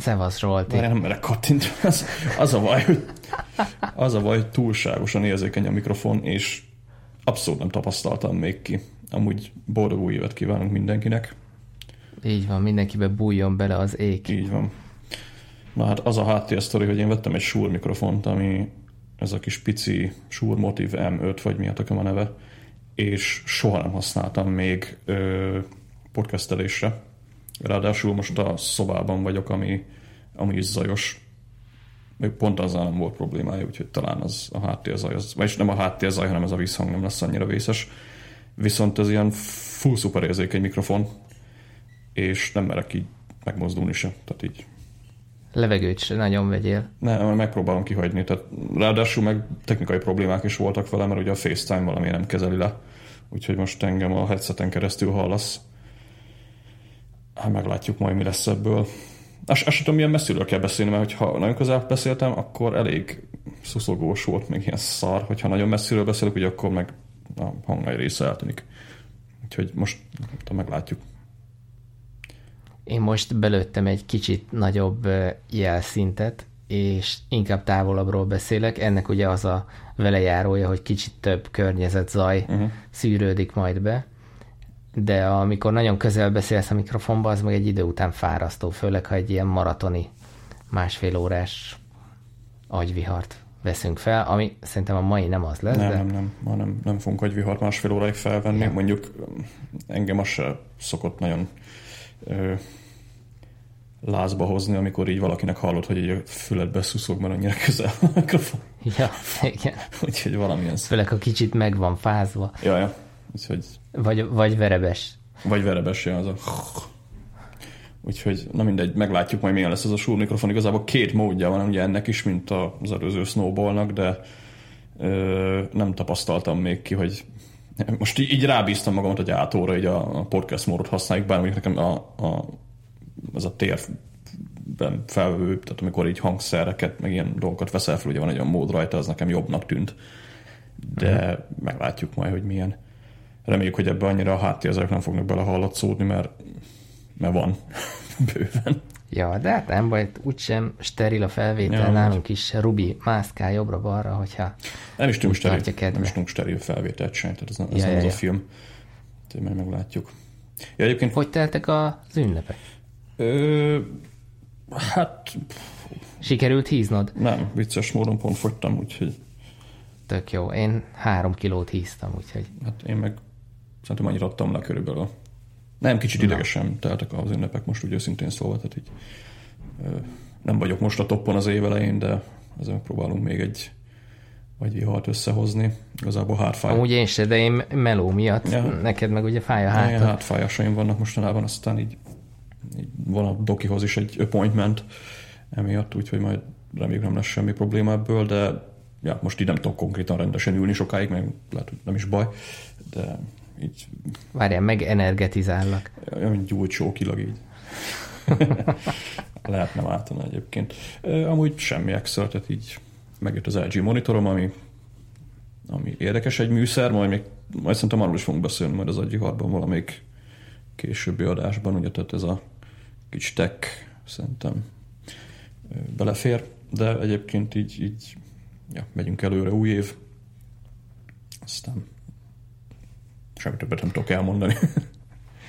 Szevasz Zsolti. Már nem merek kattintani. Az, az, a baj, hogy, az a baj, hogy túlságosan érzékeny a mikrofon, és abszolút nem tapasztaltam még ki. Amúgy boldog új évet kívánunk mindenkinek. Így van, mindenkibe bújjon bele az ég. Így van. Na hát az a háttérsztori, hogy én vettem egy Shure mikrofont, ami ez a kis pici Shure Motive M5, vagy mi a neve, és soha nem használtam még ö, podcastelésre. Ráadásul most a szobában vagyok, ami, ami is zajos. Még pont azzal nem volt problémája, úgyhogy talán az a háttérzaj, az, vagyis nem a háttérzaj, hanem ez a visszhang nem lesz annyira vészes. Viszont ez ilyen full szuper érzékeny mikrofon, és nem merek így megmozdulni se. Tehát így Levegőt se nagyon vegyél. Ne, megpróbálom kihagyni. Tehát ráadásul meg technikai problémák is voltak vele, mert ugye a FaceTime valami nem kezeli le. Úgyhogy most engem a headseten keresztül hallasz. Hát meglátjuk majd, mi lesz ebből. Azt, azt tudom, milyen messziről kell beszélni, mert ha nagyon közel beszéltem, akkor elég szuszogós volt, még ilyen szar. Hogyha nagyon messziről beszélek, ugye akkor meg a hang egy része eltűnik. Úgyhogy most tudom, meglátjuk. Én most belőttem egy kicsit nagyobb jelszintet, és inkább távolabbról beszélek. Ennek ugye az a velejárója, hogy kicsit több környezet-zaj uh-huh. szűrődik majd be, de amikor nagyon közel beszélsz a mikrofonba, az meg egy idő után fárasztó, főleg ha egy ilyen maratoni másfél órás agyvihart veszünk fel, ami szerintem a mai nem az lesz. Nem, de... nem, nem, ma nem, nem fogunk agyvihart másfél óráig felvenni. Ja. Mondjuk engem az se szokott nagyon ö, lázba hozni, amikor így valakinek hallod, hogy így a füledbe szuszog, mert annyira közel a mikrofon. Ja, igen. Úgyhogy valamilyen Főleg, ha kicsit meg van fázva. Ja, ja. Úgyhogy... Vagy, vagy verebes. Vagy verebes, ja, az a... Úgyhogy, na mindegy, meglátjuk majd milyen lesz ez a Shure mikrofon. Igazából két módja van ugye ennek is, mint az előző Snowballnak, de ö, nem tapasztaltam még ki, hogy most így, így rábíztam magamat a gyártóra, így a, podcast módot használjuk, bár mondjuk nekem a, a ez a térben felvő, tehát amikor így hangszereket, meg ilyen dolgokat veszel fel, ugye van egy olyan mód rajta, az nekem jobbnak tűnt. De uh-huh. meglátjuk majd, hogy milyen. Reméljük, hogy ebbe annyira a háttérzők nem fognak bele hallatszódni, mert, mert van bőven. Ja, de hát nem baj, úgysem steril a felvétel, ja, nálunk is Rubi mászkál jobbra-balra, hogyha nem is tudunk steril, nem is tudunk steril felvételt sem, tehát ez, nem, ez ja, nem ja, az ja. a film. Tehát majd meglátjuk. Ja, egyébként... Hogy teltek az ünnepek? Ö, hát... Sikerült híznod? Nem, vicces módon pont fogytam, úgyhogy... Tök jó. Én három kilót híztam, úgyhogy... Hát én meg szerintem annyira adtam le körülbelül. Nem, kicsit idegesen teltek az ünnepek most, úgy őszintén szólva, tehát így nem vagyok most a toppon az év elején, de ezzel próbálunk még egy vagy vihart összehozni. Igazából hátfáj. Amúgy én se, de én meló miatt. Ja. Neked meg ugye fáj a hátad. Igen, hátfájásaim vannak mostanában, aztán így van a dokihoz is egy appointment emiatt, úgyhogy majd reméljük nem lesz semmi probléma ebből, de ja, most így nem tudok konkrétan rendesen ülni sokáig, meg lehet, hogy nem is baj, de így... Várjál, meg energetizállak. Olyan gyújtsókilag így. Lehetne váltani egyébként. Amúgy semmi extra, tehát így megjött az LG monitorom, ami, ami érdekes egy műszer, majd még majd szerintem arról is fogunk beszélni majd az agyiharban valamelyik későbbi adásban, ugye, tehát ez a kis tech szerintem belefér, de egyébként így, így ja, megyünk előre új év, aztán semmi többet nem tudok elmondani.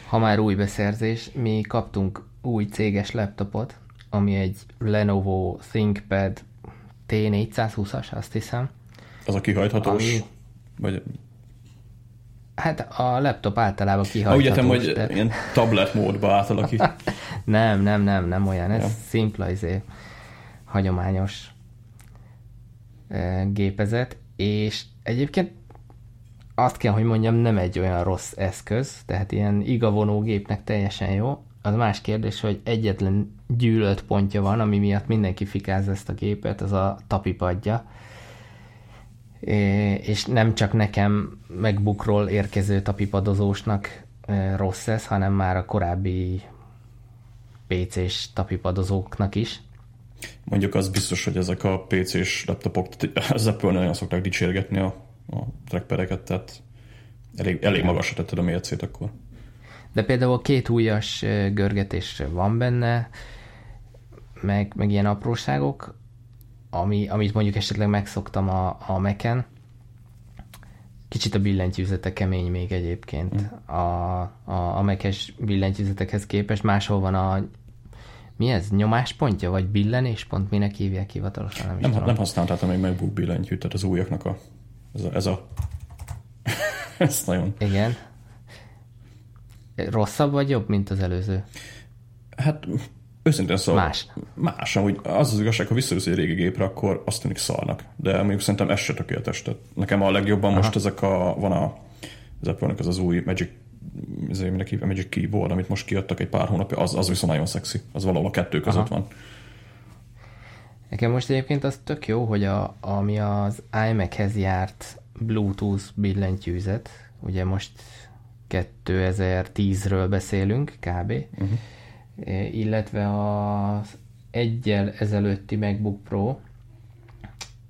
Ha már új beszerzés, mi kaptunk új céges laptopot, ami egy Lenovo ThinkPad T420-as, azt hiszem. Az a kihajthatós? Ami... Vagy Hát a laptop általában kihajtható. Úgy értem, hogy de... ilyen tablet módba átalakít. nem, nem, nem, nem olyan. Ez ja. szimpla, izé, hagyományos e, gépezet, és egyébként azt kell, hogy mondjam, nem egy olyan rossz eszköz, tehát ilyen igavonó gépnek teljesen jó. Az más kérdés, hogy egyetlen gyűlölt pontja van, ami miatt mindenki fikáz ezt a gépet, az a tapipadja és nem csak nekem megbukról érkező tapipadozósnak rossz ez, hanem már a korábbi PC-s tapipadozóknak is. Mondjuk az biztos, hogy ezek a PC-s laptopok, az Apple nagyon szokták dicsérgetni a, a trackpereket, tehát elég, elég magasra tetted a mércét akkor. De például a két újas görgetés van benne, meg, meg ilyen apróságok, ami, amit mondjuk esetleg megszoktam a, a Mac-en. Kicsit a billentyűzete kemény még egyébként mm. a, a, a Mac-es billentyűzetekhez képest. Máshol van a mi ez? Nyomáspontja, vagy billenéspont? Minek hívják hivatalosan? Nem, nem, nem használtam még MacBook billentyűt, tehát az újaknak a ez a, ez a ez nagyon... Igen. Rosszabb vagy jobb, mint az előző? Hát őszintén szóval Más. Más, amúgy az az igazság, ha visszajössz egy régi gépre, akkor azt tűnik szarnak. De mondjuk szerintem ez se tökéletes. Tehát nekem a legjobban Aha. most ezek a, van a, az apple az az új Magic ezért mindenki Magic Keyboard, amit most kiadtak egy pár hónapja, az, az viszont nagyon szexi. Az valahol a kettő között Aha. van. Nekem most egyébként az tök jó, hogy a, ami az iMac-hez járt Bluetooth billentyűzet, ugye most 2010-ről beszélünk kb. Uh-huh. illetve az egyel ezelőtti MacBook Pro,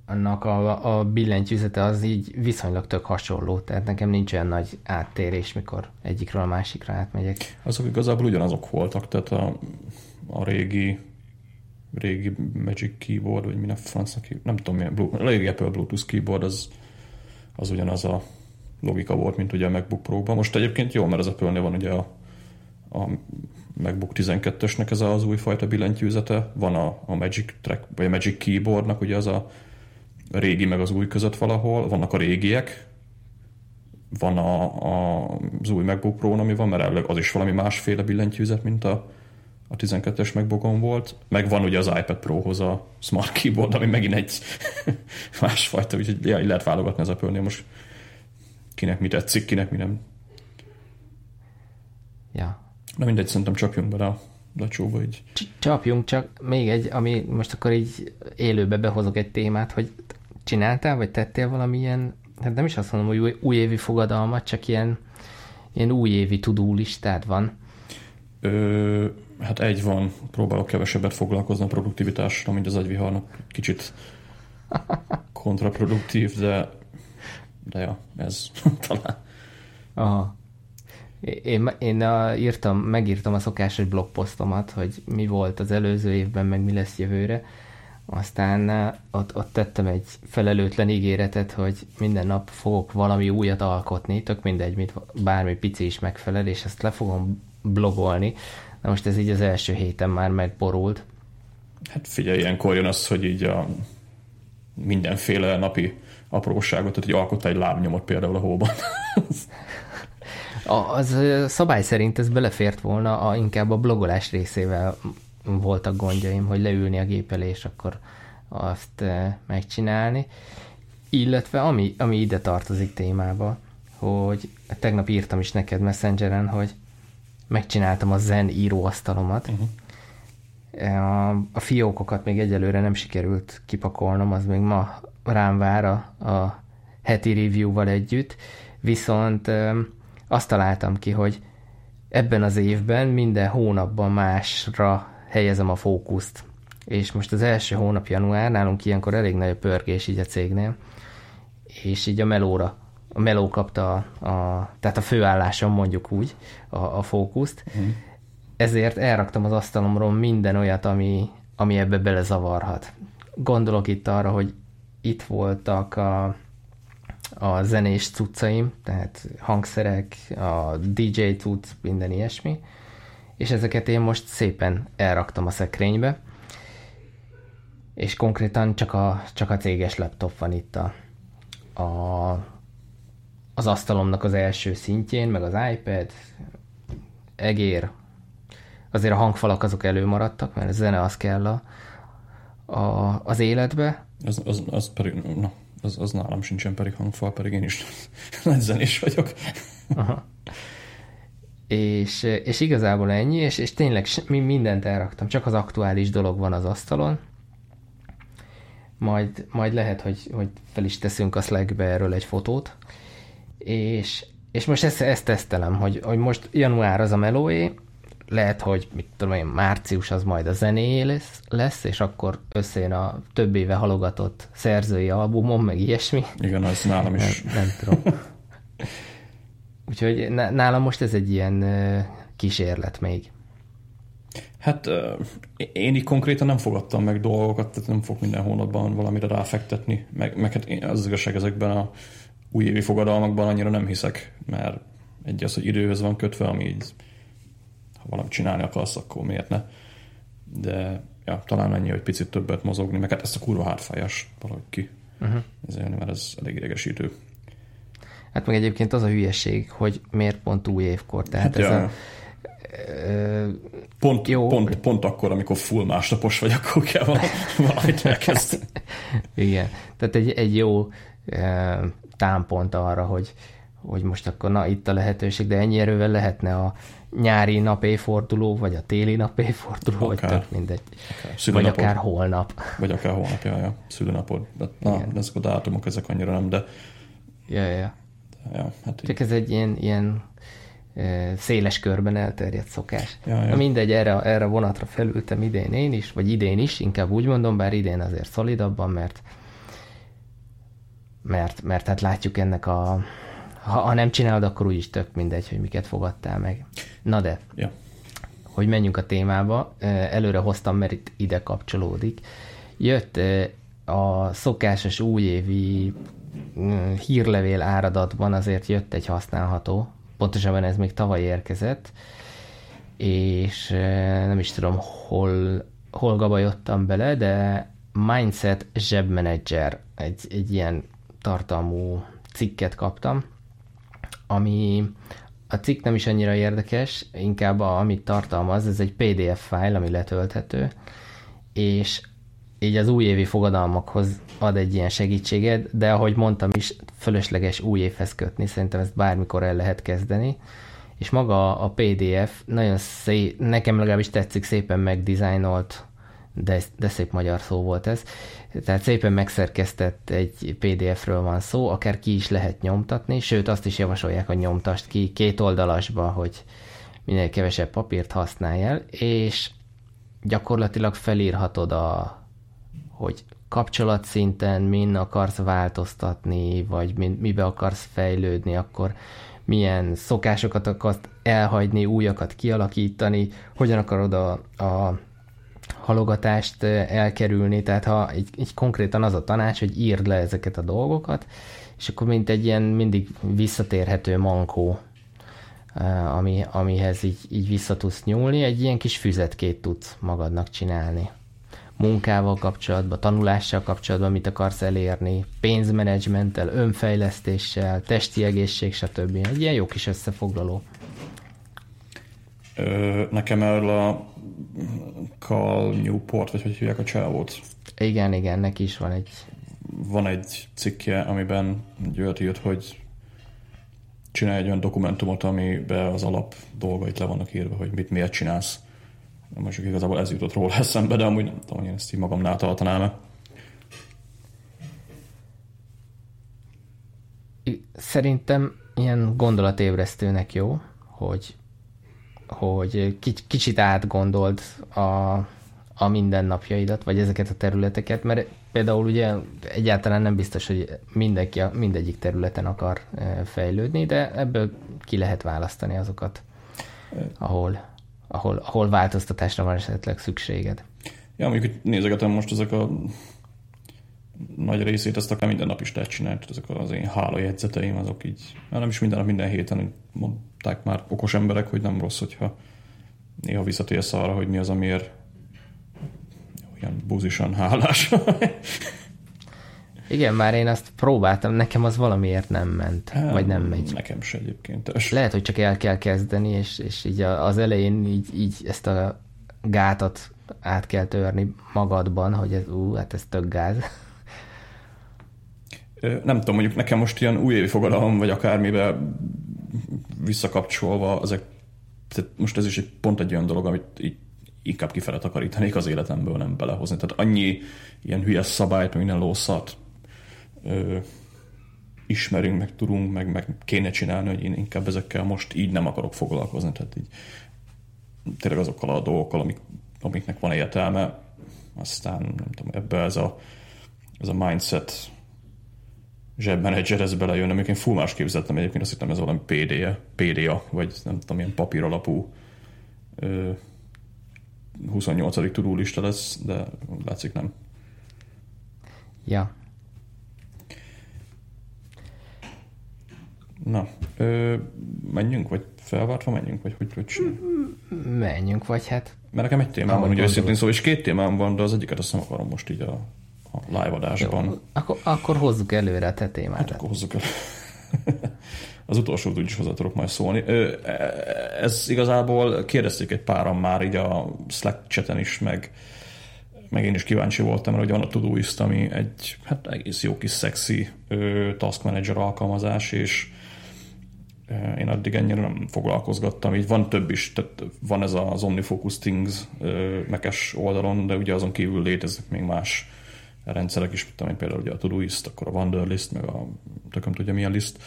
annak a, a billentyűzete az így viszonylag tök hasonló, tehát nekem nincs olyan nagy áttérés, mikor egyikről a másikra átmegyek. Azok igazából ugyanazok voltak, tehát a, a régi régi Magic Keyboard, vagy minden francnak, nem tudom milyen, Blue, a régi Apple Bluetooth Keyboard az, az ugyanaz a logika volt, mint ugye a MacBook Pro-ban. Most egyébként jó, mert az Apple-nél van ugye a, a MacBook 12-ösnek ez az újfajta billentyűzete, van a, a Magic Track, vagy a Magic Keyboardnak ugye az a régi meg az új között valahol, vannak a régiek, van a, a, az új MacBook Pro, ami van, mert az is valami másféle billentyűzet, mint a, a 12-es MacBookon volt, meg van ugye az iPad Pro-hoz a Smart Keyboard, ami megint egy másfajta, úgyhogy ja, lehet válogatni az apple most kinek mi tetszik, kinek mi nem. Ja. Na mindegy, szerintem csapjunk bele a lecsóba így. Csapjunk, csak még egy, ami most akkor így élőbe behozok egy témát, hogy csináltál, vagy tettél valamilyen, hát nem is azt mondom, hogy új, újévi fogadalmat, csak ilyen, ilyen újévi tudó listád van. Ö, hát egy van, próbálok kevesebbet foglalkozni a produktivitással, mint az egyviharnak. Kicsit kontraproduktív, de, de ja, ez talán. Aha. Én, én a, írtam, megírtam a szokásos blogposztomat, hogy mi volt az előző évben, meg mi lesz jövőre. Aztán ott, ott tettem egy felelőtlen ígéretet, hogy minden nap fogok valami újat alkotni, tök mindegy, mit, bármi pici is megfelel, és ezt le fogom blogolni. Na most ez így az első héten már megborult. Hát figyelj, ilyenkor jön az, hogy így a mindenféle napi apróságot, tehát hogy alkotta egy lábnyomot például a hóban. a, az szabály szerint ez belefért volna, a, inkább a blogolás részével voltak gondjaim, hogy leülni a gép elé, és akkor azt megcsinálni. Illetve ami, ami ide tartozik témába, hogy tegnap írtam is neked Messengeren, hogy megcsináltam a zen íróasztalomat. Uh-huh. A, a fiókokat még egyelőre nem sikerült kipakolnom, az még ma rám vár a, a heti review-val együtt, viszont ö, azt találtam ki, hogy ebben az évben minden hónapban másra helyezem a fókuszt. És most az első hónap január, nálunk ilyenkor elég nagy a pörgés így a cégnél, és így a melóra a meló kapta a, a, tehát a főállásom mondjuk úgy a, a fókuszt, mm. ezért elraktam az asztalomról minden olyat, ami, ami ebbe belezavarhat. Gondolok itt arra, hogy itt voltak a, a zenés cuccaim, tehát hangszerek, a DJ cucc, minden ilyesmi, és ezeket én most szépen elraktam a szekrénybe, és konkrétan csak a, csak a céges laptop van itt a, a az asztalomnak az első szintjén, meg az iPad, egér, azért a hangfalak azok előmaradtak, mert a zene az kell a, a, az életbe. Az, az, az pedig, na, az, az nálam sincsen pedig hangfal, pedig én is nagy zenés vagyok. Aha. És, és igazából ennyi, és, és tényleg mindent elraktam, csak az aktuális dolog van az asztalon. Majd, majd lehet, hogy, hogy fel is teszünk a Slackbe erről egy fotót és, és most ezt, ezt tesztelem, hogy, hogy most január az a melóé, lehet, hogy mit tudom én, március az majd a zené lesz, lesz, és akkor összejön a több éve halogatott szerzői albumom, meg ilyesmi. Igen, az nálam is. Nem, nem tudom. Úgyhogy nálam most ez egy ilyen kísérlet még. Hát én így konkrétan nem fogadtam meg dolgokat, tehát nem fog minden hónapban valamire ráfektetni, meg, meg hát az igazság ezekben a újévi fogadalmakban annyira nem hiszek, mert egy az, hogy időhöz van kötve, ami így, ha valamit csinálni akarsz, akkor miért ne. De ja, talán annyi, hogy picit többet mozogni, meg hát ezt a kurva hátfájás valahogy ki. Uh-huh. Ezért, mert ez elég idegesítő. Hát meg egyébként az a hülyeség, hogy miért pont új évkor. Tehát hát ez ja. a, Pont, Jó. Pont, pont akkor, amikor full másnapos vagy, akkor kell valamit elkezdeni. Igen. Tehát egy, egy jó támpont arra, hogy, hogy most akkor na itt a lehetőség, de ennyi erővel lehetne a nyári napéforduló, vagy a téli napéforduló, akár, vagy tök mindegy. Akár. Vagy akár holnap. Vagy akár holnap, ja, ja. szülőnapod. De, na, Igen. ezek a dátumok, ezek annyira nem, de... Ja, ja. ja hát Csak így. ez egy ilyen, ilyen széles körben elterjedt szokás. Ja, ja. Na mindegy, erre, erre vonatra felültem idén én is, vagy idén is, inkább úgy mondom, bár idén azért szolidabban, mert mert, mert hát látjuk ennek a ha, ha nem csinálod, akkor úgyis tök mindegy, hogy miket fogadtál meg. Na de, ja. hogy menjünk a témába, előre hoztam, mert itt ide kapcsolódik. Jött a szokásos újévi hírlevél áradatban azért jött egy használható pontosabban ez még tavaly érkezett, és nem is tudom, hol, hol gabajottam bele, de Mindset Manager egy, egy ilyen tartalmú cikket kaptam, ami a cikk nem is annyira érdekes, inkább a, amit tartalmaz, ez egy PDF fájl, ami letölthető, és így az újévi fogadalmakhoz ad egy ilyen segítséget, de ahogy mondtam is, fölösleges új kötni, szerintem ezt bármikor el lehet kezdeni, és maga a PDF nagyon szép, nekem legalábbis tetszik, szépen megdizájnolt, de, de szép magyar szó volt ez, tehát szépen megszerkesztett egy PDF-ről van szó, akár ki is lehet nyomtatni, sőt azt is javasolják, hogy nyomtast ki két oldalasba, hogy minél kevesebb papírt használj el, és gyakorlatilag felírhatod a hogy kapcsolatszinten min akarsz változtatni, vagy mibe akarsz fejlődni, akkor milyen szokásokat akarsz elhagyni, újakat kialakítani, hogyan akarod a, a halogatást elkerülni, tehát ha így, így konkrétan az a tanács, hogy írd le ezeket a dolgokat, és akkor mint egy ilyen mindig visszatérhető mankó, ami, amihez így, így vissza tudsz nyúlni, egy ilyen kis füzetkét tudsz magadnak csinálni munkával kapcsolatban, tanulással kapcsolatban mit akarsz elérni, pénzmenedzsmenttel, önfejlesztéssel, testi egészség, stb. Egy ilyen jó kis összefoglaló. Nekem erről a Cal Newport, vagy hogy hívják a csávót? Igen, igen, neki is van egy... Van egy cikkje, amiben egy írt, hogy csinálj egy olyan dokumentumot, amiben az alap dolgait le vannak írva, hogy mit miért csinálsz most igazából ez jutott róla eszembe, de amúgy nem tudom, hogy én ezt így magamnál tartanám-e. Szerintem ilyen gondolatébresztőnek jó, hogy, hogy kicsit átgondold a, a mindennapjaidat, vagy ezeket a területeket, mert például ugye egyáltalán nem biztos, hogy mindenki a mindegyik területen akar eh, fejlődni, de ebből ki lehet választani azokat, ahol ahol, ahol változtatásra van esetleg szükséged. Ja, mondjuk nézegetem most ezek a nagy részét ezt akár minden nap is csinálni, ezek az én hálajegyzeteim, azok így, nem is minden nap, minden héten mondták már okos emberek, hogy nem rossz, hogyha néha visszatérsz arra, hogy mi az, amiért olyan buzisan hálás. Igen, már én azt próbáltam, nekem az valamiért nem ment, hát, vagy nem megy. Nekem se egyébként. Lehet, hogy csak el kell kezdeni, és, és így az elején így, így ezt a gátat át kell törni magadban, hogy ez, ú, hát ez tök gáz. Nem tudom, mondjuk nekem most ilyen újévi fogadalom, vagy akármivel visszakapcsolva, ezek, tehát most ez is egy, pont egy olyan dolog, amit így inkább kifele takarítanék az életemből, nem belehozni. Tehát annyi ilyen hülyes szabályt, minden lószat ö, ismerünk, meg tudunk, meg, meg kéne csinálni, hogy én inkább ezekkel most így nem akarok foglalkozni. Tehát így tényleg azokkal a dolgokkal, amik, amiknek van értelme, aztán nem tudom, ebbe ez a, ez a mindset zsebmenedzser ez belejön, amikor én full más képzeltem egyébként, azt hittem ez valami PDA, PDA vagy nem tudom, ilyen papír alapú ö, 28. tudó lista lesz, de látszik nem. Ja. Na, ö, menjünk, vagy felváltva menjünk, vagy hogy, hogy Menjünk, vagy hát... Mert nekem egy témám van, ugye őszintén szó, és két témám van, de az egyiket azt nem akarom most így a, a live adásban. Jó, akkor, akkor hozzuk előre a te témádat. Hát akkor hozzuk el. az utolsót úgyis hozzá tudok majd szólni. Ez igazából kérdezték egy páran már így a Slack chaten is, meg, meg én is kíváncsi voltam, mert ugye van a Todoist, ami egy hát egész jó kis szexi task manager alkalmazás, és én addig ennyire nem foglalkozgattam. Így van több is, tehát van ez az OmniFocus Things mekes oldalon, de ugye azon kívül léteznek még más rendszerek is, mint például ugye a Todoist, akkor a Wanderlist, meg a tököm tudja milyen list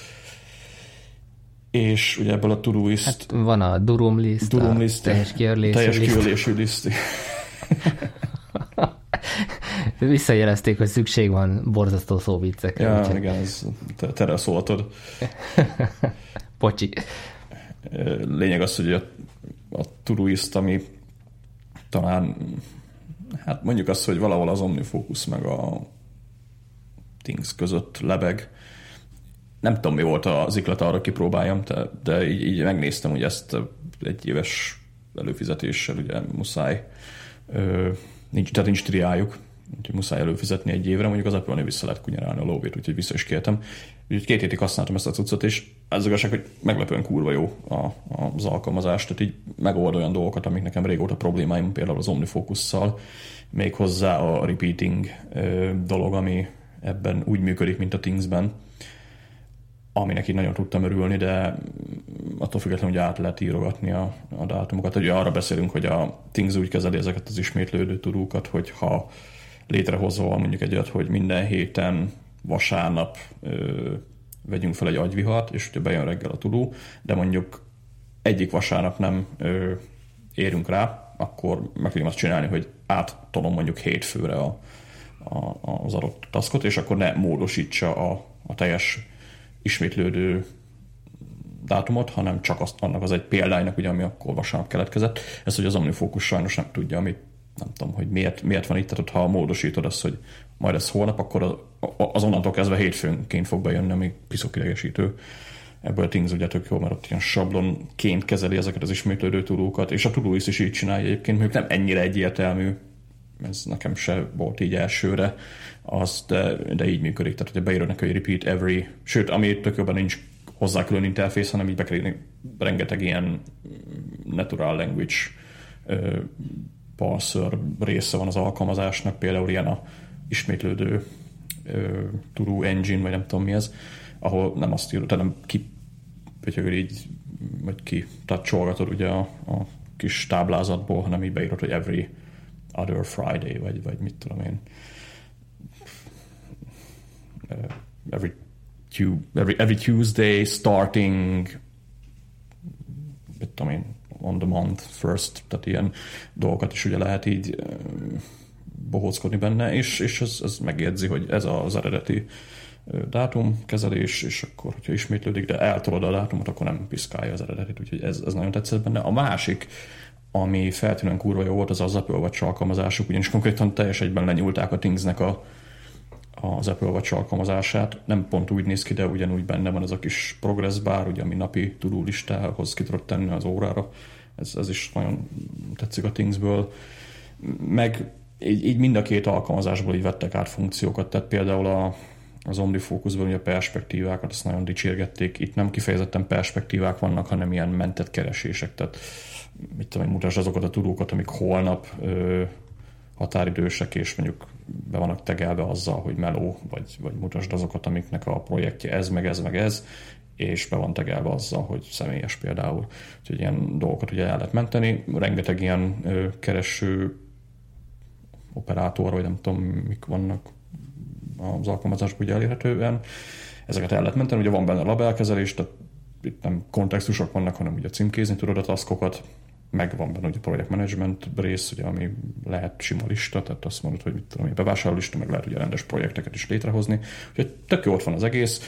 és ugye ebből a Todoist... Hát van a Durum list, Durum list teljes kiörlésű teljes kiörlésű list. Visszajelezték, hogy szükség van borzasztó szóviccekre. Ja, úgy, igen, ez, te, te szóltad. Pocsi. Lényeg az, hogy a, a Todoist, ami talán hát mondjuk azt, hogy valahol az OmniFocus meg a Things között lebeg, nem tudom, mi volt az iklet arra kipróbáljam, de, de így, így megnéztem, hogy ezt egy éves előfizetéssel ugye muszáj, ö, nincs, tehát nincs triájuk, úgyhogy muszáj előfizetni egy évre, mondjuk az Apple-nél vissza lehet kunyarálni a lóvét, úgyhogy vissza is kértem. Úgyhogy két hétig használtam ezt a cuccot, és az igazság, hogy meglepően kurva jó a, az alkalmazás, tehát így megold olyan dolgokat, amik nekem régóta problémáim, például az OmniFocus-szal, még hozzá a repeating ö, dolog, ami ebben úgy működik, mint a Things-ben, aminek így nagyon tudtam örülni, de attól függetlenül, hogy át lehet írogatni a, a dátumokat. Ugye arra beszélünk, hogy a Things úgy kezeli ezeket az ismétlődő tudókat, hogy ha létrehozva mondjuk egy olyat, hogy minden héten vasárnap ö, vegyünk fel egy agyvihart, és ugye bejön reggel a tudó, de mondjuk egyik vasárnap nem ö, érünk rá, akkor meg tudjuk azt csinálni, hogy áttolom mondjuk hétfőre a, a, az adott taskot, és akkor ne módosítsa a, a teljes ismétlődő dátumot, hanem csak azt, annak az egy példánynak, ugye, ami akkor vasárnap keletkezett. Ez, hogy az OmniFocus sajnos nem tudja, ami nem tudom, hogy miért, miért van itt, tehát ha módosítod azt, hogy majd ez holnap, akkor az, az onnantól kezdve hétfőnként fog bejönni, ami piszok idegesítő. Ebből a Things ugye tök jó, mert ott ilyen sablonként kezeli ezeket az ismétlődő tudókat, és a Todoist is így csinálja egyébként, mondjuk nem ennyire egyértelmű, ez nekem se volt így elsőre, az, de, de így működik. Tehát, hogyha beírod neki, hogy repeat every, sőt, ami tök jobban nincs hozzá külön interfész, hanem így be kell írni rengeteg ilyen natural language parser része van az alkalmazásnak, például ilyen a ismétlődő uh, Turu engine, vagy nem tudom mi ez, ahol nem azt írod, nem ki hogy így, vagy ki toucholgatod ugye a, a kis táblázatból, hanem így beírod, hogy every other Friday, vagy, vagy mit tudom én. Every, every, every Tuesday starting mit tudom én, on month first, tehát ilyen dolgokat is ugye lehet így bohóckodni benne, és, és ez, ez megjegyzi, hogy ez az eredeti dátumkezelés, és akkor, hogyha ismétlődik, de eltolod a dátumot, akkor nem piszkálja az eredetit, úgyhogy ez, ez nagyon tetszett benne. A másik, ami feltűnően kurva jó volt, az az Apple Watch alkalmazásuk, ugyanis konkrétan teljes egyben lenyúlták a Thingsnek a, az Apple Watch alkalmazását. Nem pont úgy néz ki, de ugyanúgy benne van ez a kis progress bar, ugye, ami napi tudó listához ki tudod tenni az órára. Ez, ez is nagyon tetszik a Thingsből. Meg így, így mind a két alkalmazásból így vettek át funkciókat, tehát például a, az OmniFocusban a perspektívákat, azt nagyon dicsérgették. Itt nem kifejezetten perspektívák vannak, hanem ilyen mentett keresések, tehát mit tudom, mutasd azokat a tudókat, amik holnap ö, határidősek, és mondjuk be vannak tegelve azzal, hogy meló, vagy, vagy mutasd azokat, amiknek a projektje ez, meg ez, meg ez, és be van tegelve azzal, hogy személyes például. Úgyhogy ilyen dolgokat ugye el lehet menteni. Rengeteg ilyen kereső operátor, vagy nem tudom, mik vannak az alkalmazásban ugye elérhetően. Ezeket el lehet menteni, ugye van benne labelkezelés, tehát itt nem kontextusok vannak, hanem ugye címkézni tudod a taskokat, meg van benne ugye a projekt management rész, ugye, ami lehet sima lista, tehát azt mondod, hogy mit tudom, bevásárló lista, meg lehet ugye rendes projekteket is létrehozni. Úgyhogy tök jó ott van az egész.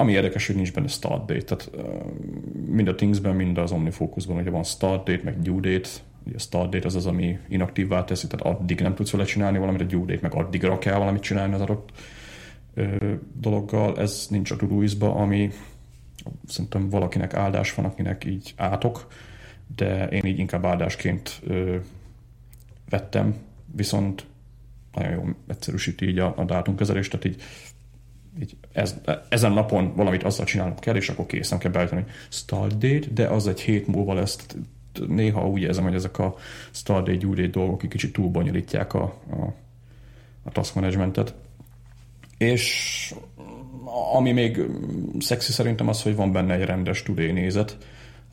Ami érdekes, hogy nincs benne start date, tehát mind a Thingsben, mind az OmniFocusban ugye van start date, meg due date, a start date az az, ami inaktívvá teszi, tehát addig nem tudsz vele csinálni valamit, a due date meg addigra kell valamit csinálni az adott dologgal. Ez nincs a Todoist-ba, ami szerintem valakinek áldás van, akinek így átok, de én így inkább áldásként ö, vettem, viszont nagyon jó egyszerűsíti így a, a dátumkezelést, tehát így, így ez, ezen napon valamit azzal csinálnom kell, és akkor kész, nem kell beállítani start date, de az egy hét múlva lesz. Néha úgy érzem, hogy ezek a start date, due date dolgok egy kicsit túl a, a, a task managementet. És ami még szexi szerintem az, hogy van benne egy rendes today nézet,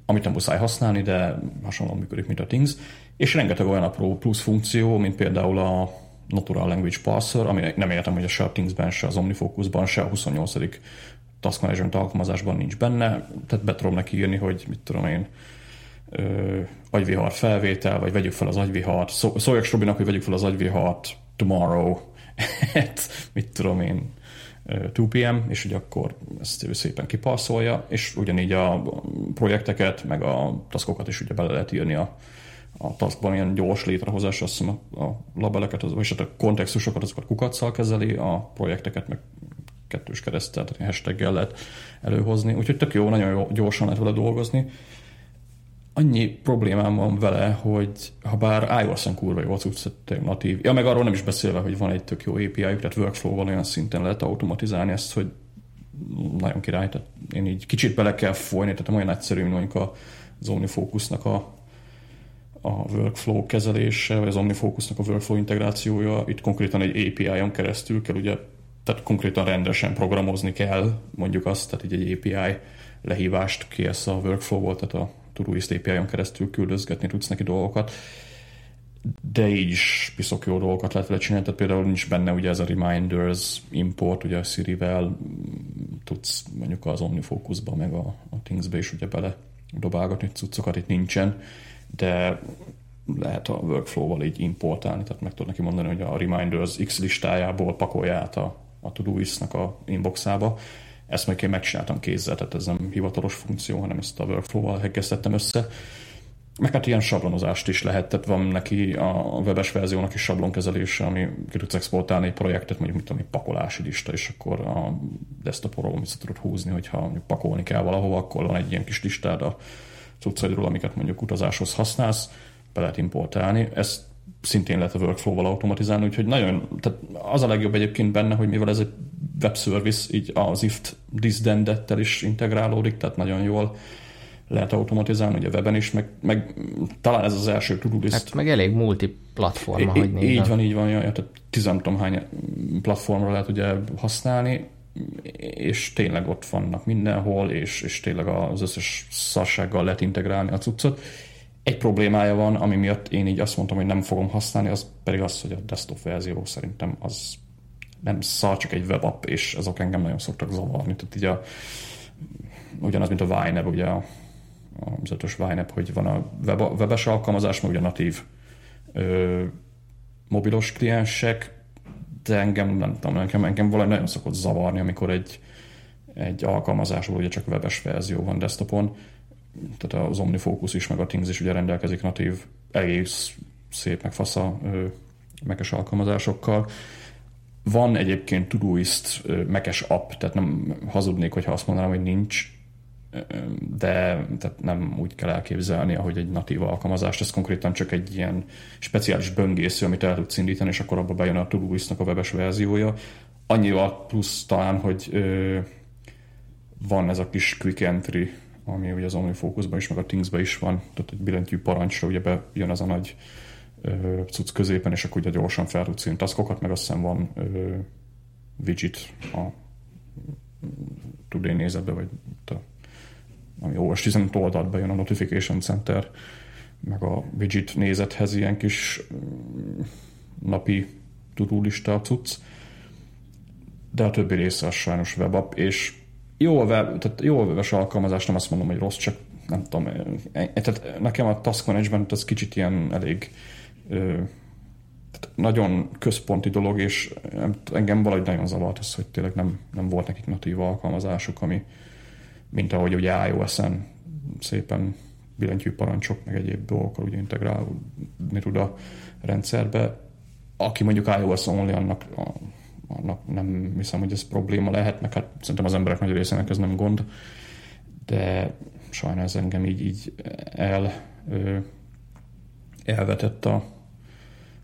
amit nem muszáj használni, de hasonlóan működik, mint a Things, és rengeteg olyan apró plusz funkció, mint például a Natural Language Parser, ami nem értem, hogy a Things-ben, se az OmniFocus-ban, se a 28. Task Management alkalmazásban nincs benne, tehát be tudom neki írni, hogy mit tudom én, ö, agyvihar felvétel, vagy vegyük fel az agyvihart, szó, szóljak Robinak, hogy vegyük fel az agyvihart tomorrow, mit tudom én, 2 p.m., és hogy akkor ezt ő szépen kipasszolja, és ugyanígy a projekteket, meg a taskokat is ugye bele lehet írni a, a taskban ilyen gyors létrehozás, azt hiszem a, a labeleket, az, vagy hát a kontextusokat, azokat kukaccal kezeli, a projekteket meg kettős keresztel, tehát hashtaggel lehet előhozni. Úgyhogy tök jó, nagyon jó, gyorsan lehet vele dolgozni. Annyi problémám van vele, hogy ha bár iOS-on kurva jó cucc, natív. Ja, meg arról nem is beszélve, hogy van egy tök jó API, tehát workflow-val olyan szinten lehet automatizálni ezt, hogy nagyon király. Tehát én így kicsit bele kell folyni, tehát olyan egyszerű, mint mondjuk az OmniFocus-nak a a workflow kezelése, vagy az OmniFocusnak a workflow integrációja, itt konkrétan egy API-on keresztül kell ugye, tehát konkrétan rendesen programozni kell, mondjuk azt, tehát így egy API lehívást kész a workflow-ból, tehát a Todoist API-on keresztül küldözgetni tudsz neki dolgokat, de így is piszok jó dolgokat lehet vele csinálni, tehát például nincs benne ugye ez a reminders import, ugye a Siri-vel tudsz mondjuk az OmniFocus-ba, meg a, a Things-be is ugye bele dobálgatni cuccokat, itt nincsen, de lehet a workflow-val így importálni, tehát meg tudod neki mondani, hogy a reminders X listájából pakolja át a, a Todoist-nak a inboxába. Ezt meg én megcsináltam kézzel, tehát ez nem hivatalos funkció, hanem ezt a workflow-val heggeztettem össze. Meg hát ilyen sablonozást is lehet, tehát van neki a webes verziónak is sablonkezelése, ami ki tudsz exportálni egy projektet, mondjuk mit tudom, egy pakolási lista, és akkor a desktopról vissza tudod húzni, hogyha pakolni kell valahova, akkor van egy ilyen kis listád a cuccaidról, amiket mondjuk utazáshoz használsz, be lehet importálni. Ezt szintén lehet a workflow-val automatizálni, úgyhogy nagyon, tehát az a legjobb egyébként benne, hogy mivel ez egy web service, így az IFT disdendettel is integrálódik, tehát nagyon jól lehet automatizálni, ugye weben is, meg, meg talán ez az első to Hát meg elég multiplatforma, hogy. Így van, így van, jaj, tehát tizen hány platformra lehet ugye használni, és tényleg ott vannak mindenhol, és, és tényleg az összes szarsággal lehet integrálni a cuccot. Egy problémája van, ami miatt én így azt mondtam, hogy nem fogom használni, az pedig az, hogy a desktop verzió szerintem az nem szar, csak egy webapp, és azok engem nagyon szoktak zavarni. Tehát így a, ugyanaz, mint a Vine ugye a, a bizonyos Vine hogy van a web, webes alkalmazás, meg ugye a natív ö, mobilos kliensek, de engem nem tudom, engem, engem valahogy nagyon szokott zavarni, amikor egy, egy alkalmazásból ugye csak webes verzió van desktopon, tehát az OmniFocus is, meg a Things is ugye rendelkezik natív, egész szép, meg fasza mekes alkalmazásokkal. Van egyébként Todoist mekes app, tehát nem hazudnék, hogyha azt mondanám, hogy nincs, de tehát nem úgy kell elképzelni, ahogy egy natív alkalmazást, ez konkrétan csak egy ilyen speciális böngésző, amit el tudsz indítani, és akkor abba bejön a Todoist-nak a webes verziója. Annyival plusz talán, hogy ö, van ez a kis quick entry, ami ugye az OmniFocusban is, meg a Things-ben is van, tehát egy billentyű parancsra ugye bejön az a nagy ö, cucc középen, és akkor ugye gyorsan fel tudsz írni taskokat, meg azt hiszem van ö, widget a Today nézetbe, vagy a ami OS 15 oldalt bejön a Notification Center, meg a widget nézethez ilyen kis mm, napi tudulista cucc, de a többi része az sajnos webapp, és jó a, web, tehát jó a webes alkalmazás, nem azt mondom, hogy rossz, csak nem tudom, e, e, tehát nekem a task management az kicsit ilyen elég tehát nagyon központi dolog, és engem valahogy nagyon zavart az, hogy tényleg nem, nem volt nekik natív alkalmazásuk, ami, mint ahogy ugye iOS-en szépen billentyű parancsok, meg egyéb dolgokkal ugye integrálni tud a rendszerbe. Aki mondjuk iOS only, annak, annak nem hiszem, hogy ez probléma lehet, meg hát szerintem az emberek nagy részének ez nem gond, de sajnálom engem így, így el, elvetett a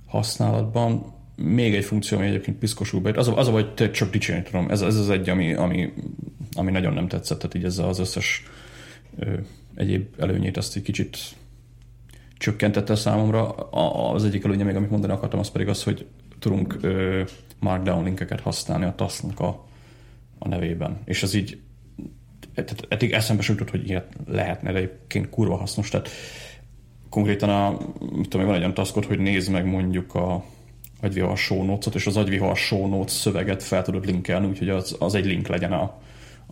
használatban. Még egy funkció, ami egyébként piszkosul be, az a, az a hogy csak dicsérni tudom. Ez, ez az egy, ami, ami, ami nagyon nem tetszett, tehát így ezzel az összes ö, egyéb előnyét azt egy kicsit csökkentette számomra. A, az egyik előnye még, amit mondani akartam, az pedig az, hogy tudunk ö, markdown linkeket használni a task a, a nevében. És ez így tehát eddig eszembe sem jutott, hogy ilyet lehetne, de egyébként kurva hasznos. Tehát konkrétan a, mit tudom, van egy olyan taskot, hogy nézd meg mondjuk a agyvihar show notes és az agyvihar show notes szöveget fel tudod linkelni, úgyhogy az, az egy link legyen a,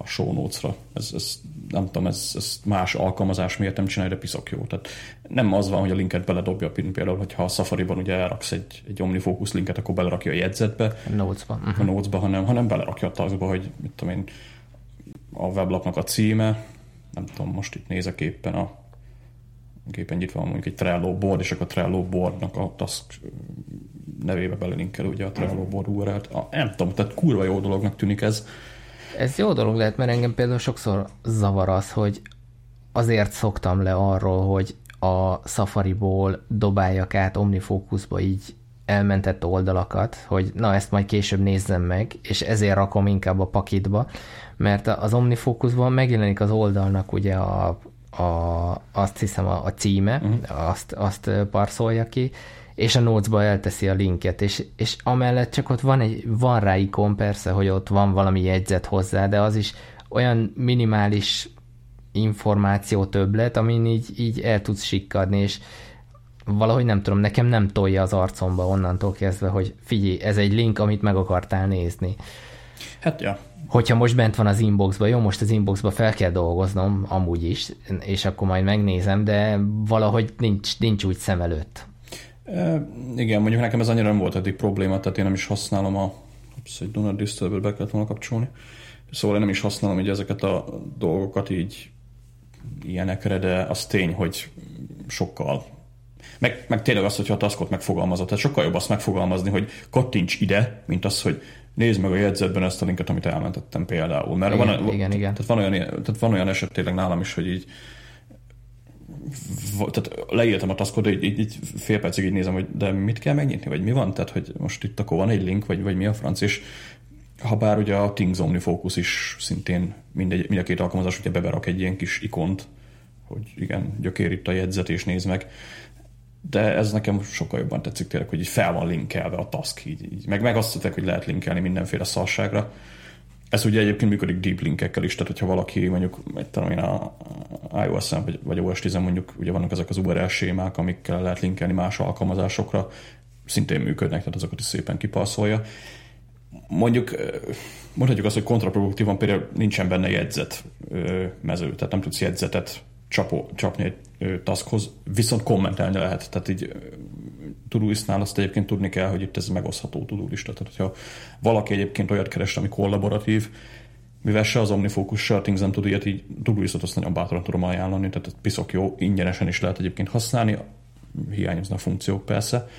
a show notes-ra. Ez, ez, nem tudom, ez, ez más alkalmazás miért nem csinálja, de piszok jó. Tehát nem az van, hogy a linket beledobja, például, hogyha a Safari-ban ugye elraksz egy, egy OmniFocus linket, akkor belerakja a jegyzetbe. A notes-ba. Uh-huh. A notes-ba, hanem, hanem belerakja a taskba, hogy mit tudom én, a weblapnak a címe, nem tudom, most itt nézek éppen a gépen itt van mondjuk egy Trello board, és akkor a Trello boardnak a task nevébe belinkel ugye a Trello board URL-t. A, nem tudom, tehát kurva jó dolognak tűnik ez. Ez jó dolog lehet, mert engem például sokszor zavar az, hogy azért szoktam le arról, hogy a Safari-ból dobáljak át OmniFocusba így elmentett oldalakat, hogy na ezt majd később nézzem meg, és ezért rakom inkább a pakitba, mert az OmniFocusban megjelenik az oldalnak ugye a, a, azt hiszem a, a címe, uh-huh. azt, azt parszolja ki, és a notesba elteszi a linket, és, és amellett csak ott van, egy, van rá ikon persze, hogy ott van valami jegyzet hozzá, de az is olyan minimális információ többlet, amin így, így el tudsz sikkadni, és valahogy nem tudom, nekem nem tolja az arcomba onnantól kezdve, hogy figyelj, ez egy link, amit meg akartál nézni. Hát ja. Hogyha most bent van az inboxba, jó, most az inboxba fel kell dolgoznom, amúgy is, és akkor majd megnézem, de valahogy nincs, nincs úgy szem előtt. E, igen, mondjuk nekem ez annyira nem volt eddig probléma, tehát én nem is használom a Ups, egy Donut Disturber be kellett volna kapcsolni. Szóval én nem is használom így ezeket a dolgokat így ilyenekre, de az tény, hogy sokkal meg, meg tényleg az, hogyha a taskot megfogalmazott, tehát sokkal jobb azt megfogalmazni, hogy kattints ide, mint az, hogy nézd meg a jegyzetben ezt a linket, amit elmentettem például. Mert igen, van, igen, igen. Tehát, van olyan, tehát van olyan eset tényleg nálam is, hogy így tehát leírtam a taskot, így, így, így fél percig így nézem, hogy de mit kell megnyitni, vagy mi van? Tehát, hogy most itt akkor van egy link, vagy, vagy mi a franc, és ha bár ugye a Things Omnifocus is szintén mindegy, mind a két alkalmazás ugye beberak egy ilyen kis ikont, hogy igen, gyökér itt a jegyzet, és nézd meg de ez nekem sokkal jobban tetszik tényleg, hogy így fel van linkelve a task, így, így. Meg, meg azt tudják, hogy lehet linkelni mindenféle szarságra. Ez ugye egyébként működik deep linkekkel is, tehát hogyha valaki mondjuk, egy tudom én a iOS-en vagy, vagy OS 10 mondjuk ugye vannak ezek az URL sémák, amikkel lehet linkelni más alkalmazásokra, szintén működnek, tehát azokat is szépen kipaszolja. Mondjuk mondhatjuk azt, hogy kontraproduktívan például nincsen benne jegyzet mező, tehát nem tudsz jegyzetet csapó, csapni egy taskhoz, viszont kommentelni lehet. Tehát így Todoist-nál azt egyébként tudni kell, hogy itt ez megosztható Todoista. Tehát, hogyha valaki egyébként olyat keres, ami kollaboratív, mivel se az a Things nem tud ilyet, így Todoistot azt nagyon bátran tudom ajánlani, tehát piszok jó, ingyenesen is lehet egyébként használni, hiányoznak funkciók persze,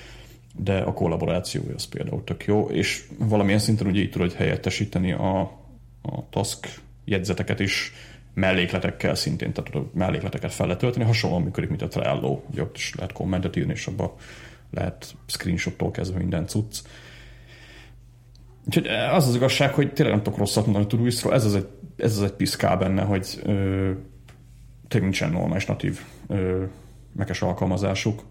de a kollaborációja az például tök jó, és valamilyen szinten ugye így tudod helyettesíteni a, a task jegyzeteket is, mellékletekkel szintén, tehát a mellékleteket fel lehet tölteni, hasonlóan működik, mint a Trello, hogy ott is lehet kommentet írni, és abban lehet screenshottól kezdve minden cucc. Úgyhogy az az igazság, hogy tényleg nem tudok rosszat mondani Todoistról, ez az egy, ez az egy piszká benne, hogy ö, tényleg nincsen normális natív ö, mekes alkalmazásuk,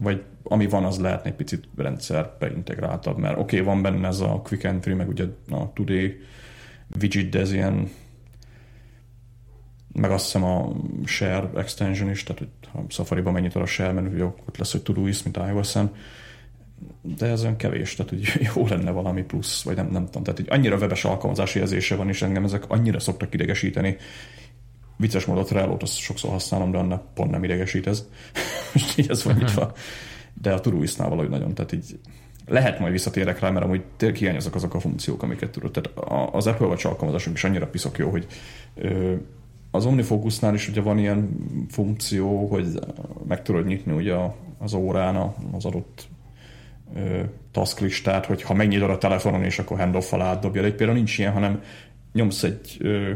vagy ami van, az lehetne egy picit rendszerbe integráltabb, mert oké, okay, van benne ez a Quick Entry, meg ugye a Today widget, de ez ilyen meg azt hiszem a share extension is, tehát hogy ha Safari-ba megnyitod a share menü, ott lesz, hogy Todoist, mint iOS-en, de ez olyan kevés, tehát hogy jó lenne valami plusz, vagy nem, nem tudom, tehát hogy annyira webes alkalmazási érzése van, és engem ezek annyira szoktak idegesíteni. Vicces módon a Trello-t azt sokszor használom, de annak pont nem idegesít ez. Most így ez van nyitva. De a Todoist-nál valahogy nagyon, tehát így lehet majd visszatérek rá, mert amúgy tényleg hiányoznak azok a funkciók, amiket tudod. Tehát az Apple Watch alkalmazások is annyira piszok jó, hogy ö, az OmniFocusnál is ugye van ilyen funkció, hogy meg tudod nyitni ugye az órán az adott task listát, hogy ha megnyitod a telefonon, és akkor handoff-al átdobja. Egy például nincs ilyen, hanem nyomsz egy ö,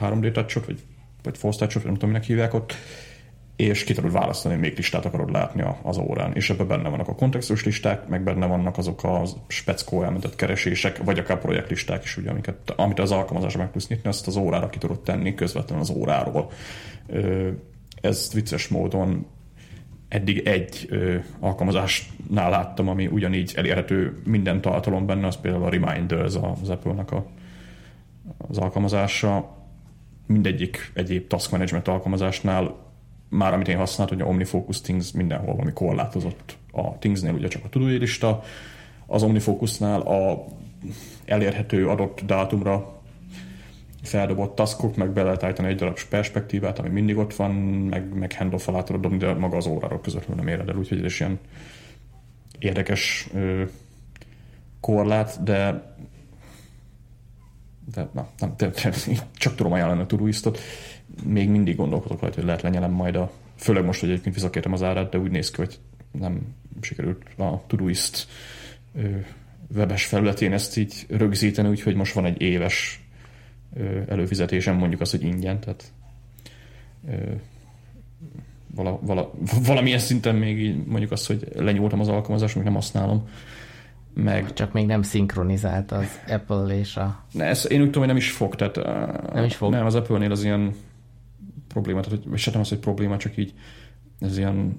3D touchot, vagy, vagy force touchot, nem tudom, minek hívják ott, és ki tudod választani, még listát akarod látni az órán. És ebben benne vannak a kontextus listák, meg benne vannak azok a speckó elmentett keresések, vagy akár projektlisták is, ugye, amiket, amit az alkalmazásra meg tudsz nyitni, azt az órára ki tudod tenni közvetlenül az óráról. Ez vicces módon eddig egy ö, alkalmazásnál láttam, ami ugyanígy elérhető minden tartalom benne, az például a Reminders az Apple-nek a, az alkalmazása. Mindegyik egyéb task management alkalmazásnál már amit én használtam, hogy a OmniFocus Things mindenhol valami korlátozott. A Thingsnél ugye csak a tudói az OmniFocusnál a elérhető adott dátumra feldobott taskok, meg be lehet állítani egy darab perspektívát, ami mindig ott van, meg, meg handoff alá tudod dobni, de maga az óráról közvetlenül nem éred el, úgyhogy ez is ilyen érdekes ö, korlát, de de na, nem, de, de, csak tudom ajánlani a Todoistot. Még mindig gondolkodok rajta, hogy lehet lenyelem majd a, főleg most, hogy egyébként visszakértem az árát, de úgy néz ki, hogy nem sikerült a Todoist webes felületén ezt így rögzíteni, úgyhogy most van egy éves előfizetésem, mondjuk azt, hogy ingyen, tehát vala, vala, valamilyen szinten még így mondjuk azt, hogy lenyúltam az alkalmazást, még nem használom. Meg... Csak még nem szinkronizált az Apple és a... Ne, ez, én úgy tudom, hogy nem is fog, tehát nem is fog. Nem, az Apple-nél az ilyen probléma, tehát vagy se nem az, hogy probléma, csak így ez ilyen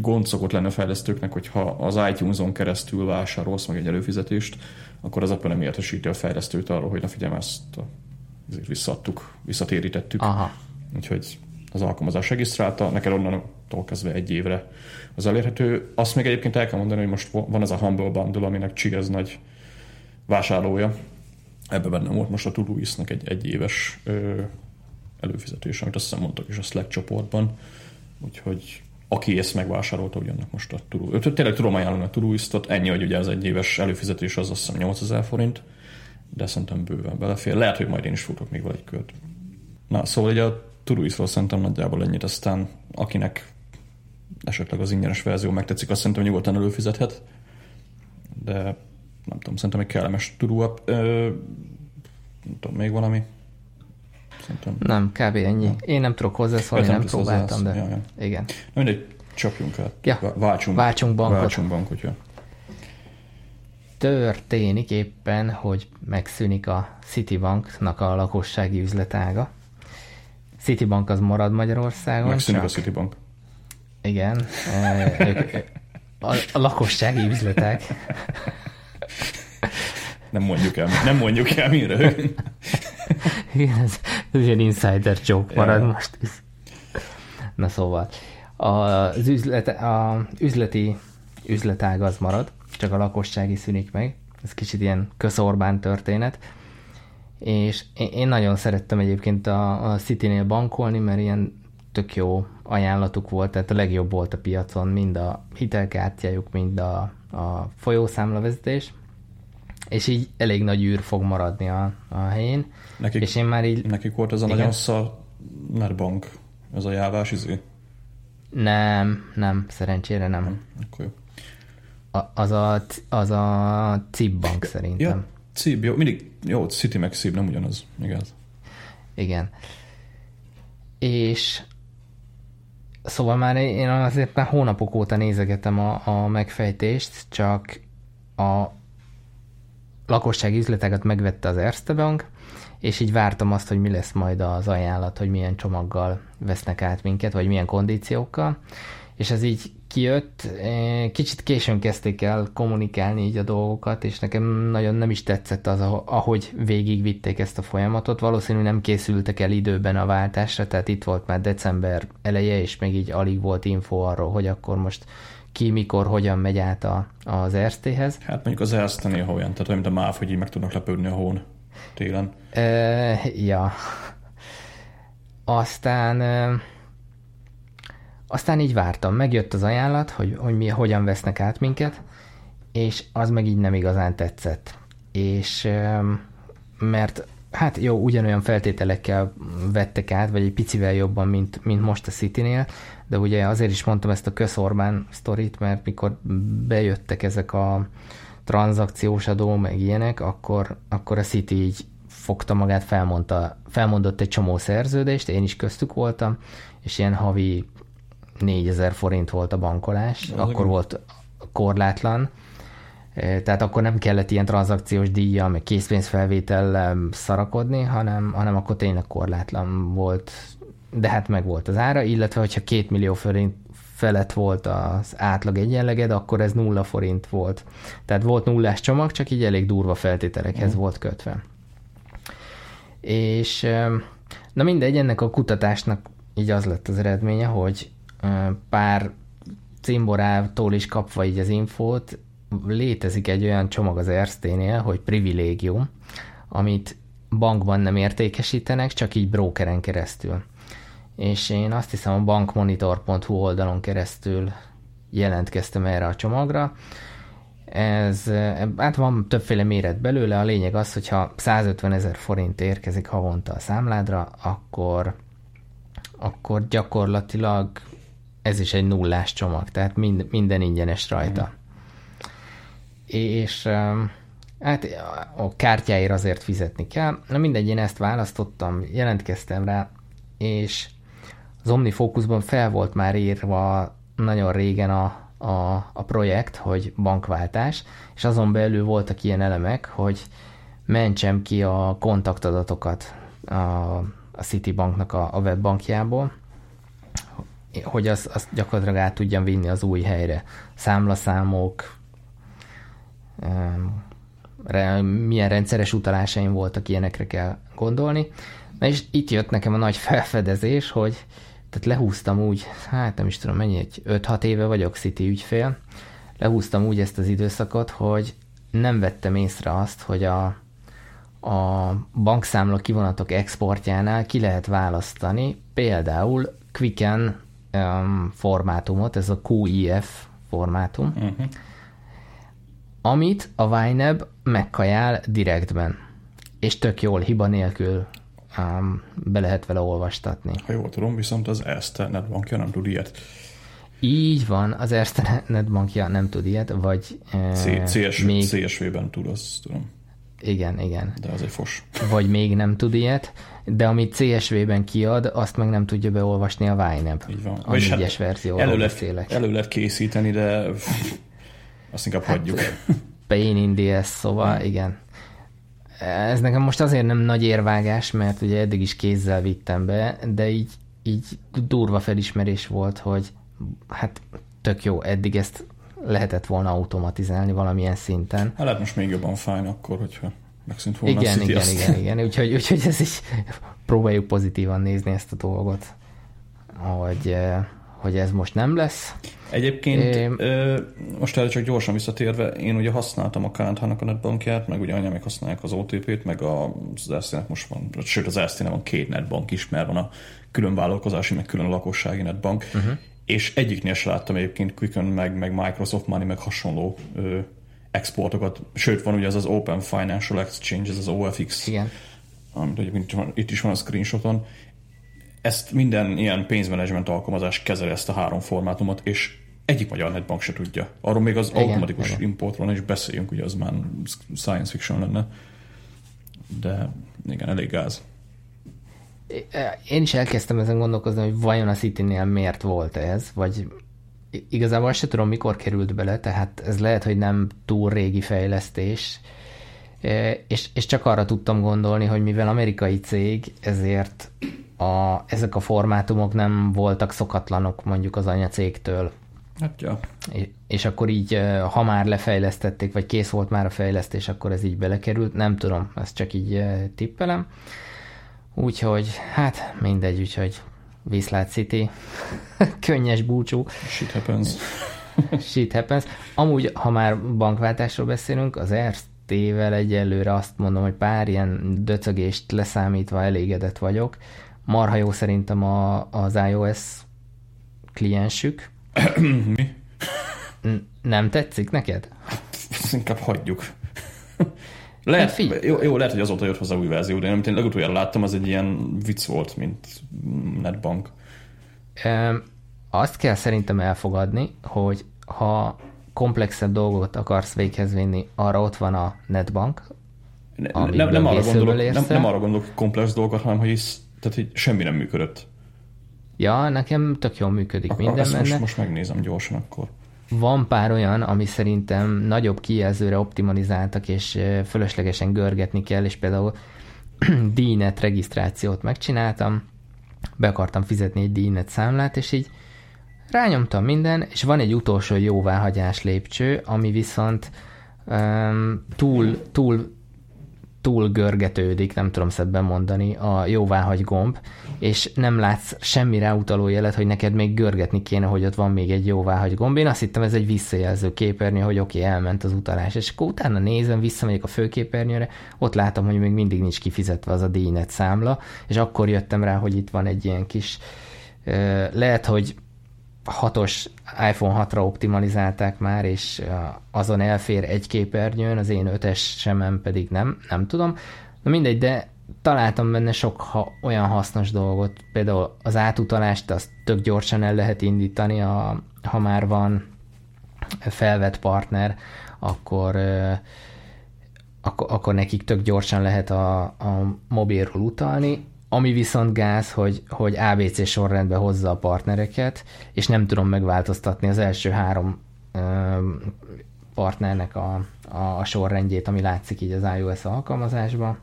gond szokott lenne a fejlesztőknek, hogyha az iTunes-on keresztül vásárolsz meg egy előfizetést, akkor az Apple nem értesíti a fejlesztőt arról, hogy na figyelj, ezt ezért visszaadtuk, visszatérítettük. Aha. Úgyhogy az alkalmazás regisztrálta, neked onnantól kezdve egy évre az elérhető. Azt még egyébként el kell mondani, hogy most van ez a Humble Bundle, aminek Csigez nagy vásárlója. Ebben benne volt most a Todoist-nek egy, egy éves ö, előfizetés, amit azt hiszem mondtak is a Slack csoportban. Úgyhogy aki ezt megvásárolta, ugyanak most a Turu. Tényleg tudom ajánlani a Turuistot, ennyi, hogy ugye az egy éves előfizetés az azt hiszem 8000 forint, de szerintem bőven belefér. Lehet, hogy majd én is futok még vele egy kört. Na, szóval ugye a Turuisról szerintem nagyjából ennyit, aztán akinek esetleg az ingyenes verzió megtetszik, azt szerintem nyugodtan előfizethet, de nem tudom, szerintem egy kellemes Turu app. Ö, nem tudom, még valami? Szerintem. Nem, kb. ennyi. Ja. Én nem tudok hozzászólni, nem, nem próbáltam, de ja, ja. igen. Na mindegy, csapjunk el. Ja. Váltsunk, váltsunk bankot. Váltsunk bankot, ja. Történik éppen, hogy megszűnik a Citibanknak a lakossági üzletága. Citibank az marad Magyarországon. Megszűnik csak... a Citibank. Igen. a, a lakossági üzletek. Nem mondjuk el, nem mondjuk el mire. Igen, ez, ez ilyen insider joke marad yeah. most. Na szóval, az üzlet, a üzleti üzletág az marad, csak a lakossági szűnik meg. Ez kicsit ilyen közorbán történet. És én nagyon szerettem egyébként a, a City-nél bankolni, mert ilyen tök jó ajánlatuk volt, tehát a legjobb volt a piacon, mind a hitelkártyájuk, mind a, a folyószámlavezetés és így elég nagy űr fog maradni a, a helyén. Nekik, és én már így... Nekik volt ez a igen? nagyon szar bank, ez a jávás izé? Nem, nem, szerencsére nem. nem akkor jó. A, az a, az a CIB bank szerintem. Ja, CIB, jó, mindig, jó, City meg CIB nem ugyanaz, igaz. Igen. És szóval már én azért már hónapok óta nézegetem a, a megfejtést, csak a lakossági üzleteket megvette az Erste Bank, és így vártam azt, hogy mi lesz majd az ajánlat, hogy milyen csomaggal vesznek át minket, vagy milyen kondíciókkal, és ez így kijött, kicsit későn kezdték el kommunikálni így a dolgokat, és nekem nagyon nem is tetszett az, ahogy végigvitték ezt a folyamatot. Valószínűleg nem készültek el időben a váltásra, tehát itt volt már december eleje, és még így alig volt info arról, hogy akkor most ki mikor, hogyan megy át a, az RST-hez. Hát mondjuk az Erste néha olyan, tehát olyan, mint a MÁV, hogy így meg tudnak lepődni a hón télen. E, ja. Aztán e, aztán így vártam, megjött az ajánlat, hogy, hogy mi, hogyan vesznek át minket, és az meg így nem igazán tetszett. És e, mert hát jó, ugyanolyan feltételekkel vettek át, vagy egy picivel jobban, mint, mint most a City-nél, de ugye azért is mondtam ezt a közorbán sztorit, mert mikor bejöttek ezek a tranzakciós adó, meg ilyenek, akkor, akkor a City így fogta magát, felmondta, felmondott egy csomó szerződést, én is köztük voltam, és ilyen havi 4000 forint volt a bankolás, Az akkor igen. volt korlátlan, tehát akkor nem kellett ilyen tranzakciós díjjal, meg készpénzfelvétellel szarakodni, hanem, hanem akkor tényleg korlátlan volt, de hát meg volt az ára, illetve hogyha két millió forint felett volt az átlag egyenleged, akkor ez nulla forint volt. Tehát volt nullás csomag, csak így elég durva feltételekhez mm. volt kötve. És na mindegy, ennek a kutatásnak így az lett az eredménye, hogy pár cimborától is kapva így az infót, létezik egy olyan csomag az Ersténél, hogy privilégium, amit bankban nem értékesítenek, csak így brokeren keresztül. És én azt hiszem a bankmonitor.hu oldalon keresztül jelentkeztem erre a csomagra, ez, hát van többféle méret belőle, a lényeg az, hogyha 150 ezer forint érkezik havonta a számládra, akkor, akkor gyakorlatilag ez is egy nullás csomag, tehát mind, minden ingyenes rajta. Mm. És hát a kártyáért azért fizetni kell. Na mindegy, én ezt választottam, jelentkeztem rá, és az OmniFocusban fel volt már írva nagyon régen a, a, a projekt, hogy bankváltás, és azon belül voltak ilyen elemek, hogy mentsem ki a kontaktadatokat a, a Citibanknak a, a webbankjából, hogy azt, azt gyakorlatilag át tudjam vinni az új helyre. Számlaszámok, milyen rendszeres utalásaim voltak, ilyenekre kell gondolni. Na és itt jött nekem a nagy felfedezés, hogy tehát lehúztam úgy, hát nem is tudom mennyi, egy 5-6 éve vagyok City ügyfél, lehúztam úgy ezt az időszakot, hogy nem vettem észre azt, hogy a, a bankszámla kivonatok exportjánál ki lehet választani például Quicken um, formátumot, ez a QIF formátum, uh-huh. Amit a YNAB megkajál direktben, és tök jól, hiba nélkül um, be lehet vele olvastatni. Ha jól tudom, viszont az Erste netbankja nem tud ilyet. Így van, az Erste netbankja nem tud ilyet, vagy C- CS, még... CSV-ben tud, azt tudom. Igen, igen. De az egy fos. Vagy még nem tud ilyet, de amit CSV-ben kiad, azt meg nem tudja beolvasni a YNAB. Így van. A négyes hát verzióról elő lehet, elő lehet készíteni, de azt inkább hát, hagyjuk. Pain in the ass, szóval hmm. igen. Ez nekem most azért nem nagy érvágás, mert ugye eddig is kézzel vittem be, de így, így durva felismerés volt, hogy hát tök jó, eddig ezt lehetett volna automatizálni valamilyen szinten. Hát lehet most még jobban fájni akkor, hogyha megszűnt volna igen, a igen, azt. igen, igen, úgyhogy, úgyhogy ez is próbáljuk pozitívan nézni ezt a dolgot, hogy, hogy ez most nem lesz. Egyébként é... ö, most erre csak gyorsan visszatérve, én ugye használtam a KNH-nak a netbankját, meg ugye anyámék használják az OTP-t, meg az erste most van, sőt az erste van két netbank is, mert van a külön vállalkozási, meg külön a lakossági netbank, uh-huh. és egyiknél se láttam egyébként Quicken, meg, meg Microsoft Money, meg hasonló ö, exportokat, sőt van ugye ez az Open Financial Exchange, ez az OFX, Igen. amit egyébként itt is van a screenshoton, ezt minden ilyen pénzmenedzsment alkalmazás kezeli ezt a három formátumot, és egyik magyar netbank se tudja. Arról még az igen, automatikus igen. importról is beszéljünk, ugye az már science fiction lenne. De igen, elég gáz. Én is elkezdtem ezen gondolkozni, hogy vajon a City-nél miért volt ez, vagy igazából se tudom, mikor került bele, tehát ez lehet, hogy nem túl régi fejlesztés, és, és csak arra tudtam gondolni, hogy mivel amerikai cég, ezért a, ezek a formátumok nem voltak szokatlanok mondjuk az anyacégtől. Hát ja. És akkor így, ha már lefejlesztették, vagy kész volt már a fejlesztés, akkor ez így belekerült. Nem tudom, ezt csak így tippelem. Úgyhogy, hát mindegy, úgyhogy Viszlát City, könnyes búcsú. Shit happens. Shit happens. Amúgy, ha már bankváltásról beszélünk, az RT-vel egyelőre azt mondom, hogy pár ilyen döcögést leszámítva elégedett vagyok marha jó szerintem a, az iOS kliensük. Mi? Nem tetszik neked? Ezt inkább hagyjuk. Lehet, figy- jó, jó, lehet, hogy azóta jött hozzá új verzió, de én, amit én legutoljára láttam, az egy ilyen vicc volt, mint netbank. Öm, azt kell szerintem elfogadni, hogy ha komplexebb dolgot akarsz véghez vinni, arra ott van a netbank, Ne, nem, nem, arra gondolok, nem, nem arra gondolok, komplex dolgokat, hanem hogy, is, tehát, hogy semmi nem működött. Ja, nekem tök jól működik minden ezt benne. most, most megnézem gyorsan akkor. Van pár olyan, ami szerintem nagyobb kijelzőre optimalizáltak, és fölöslegesen görgetni kell, és például DNet regisztrációt megcsináltam, be akartam fizetni egy DNet számlát, és így rányomtam minden, és van egy utolsó jóváhagyás lépcső, ami viszont um, túl, túl túl görgetődik, nem tudom szebben mondani, a jóváhagy gomb, és nem látsz semmi ráutaló jelet, hogy neked még görgetni kéne, hogy ott van még egy jóváhagy gomb. Én azt hittem, ez egy visszajelző képernyő, hogy oké, okay, elment az utalás, és akkor utána nézem, visszamegyek a főképernyőre, ott látom, hogy még mindig nincs kifizetve az a díjnet számla, és akkor jöttem rá, hogy itt van egy ilyen kis, lehet, hogy hatos iPhone 6-ra optimalizálták már, és azon elfér egy képernyőn, az én 5-es semem pedig nem, nem tudom. Na mindegy, de találtam benne sok ha, olyan hasznos dolgot, például az átutalást azt tök gyorsan el lehet indítani, a, ha már van felvett partner, akkor, akkor, akkor nekik tök gyorsan lehet a, a mobilról utalni, ami viszont gáz, hogy, hogy ABC sorrendbe hozza a partnereket, és nem tudom megváltoztatni az első három ö, partnernek a, a, a sorrendjét, ami látszik így az iOS alkalmazásban.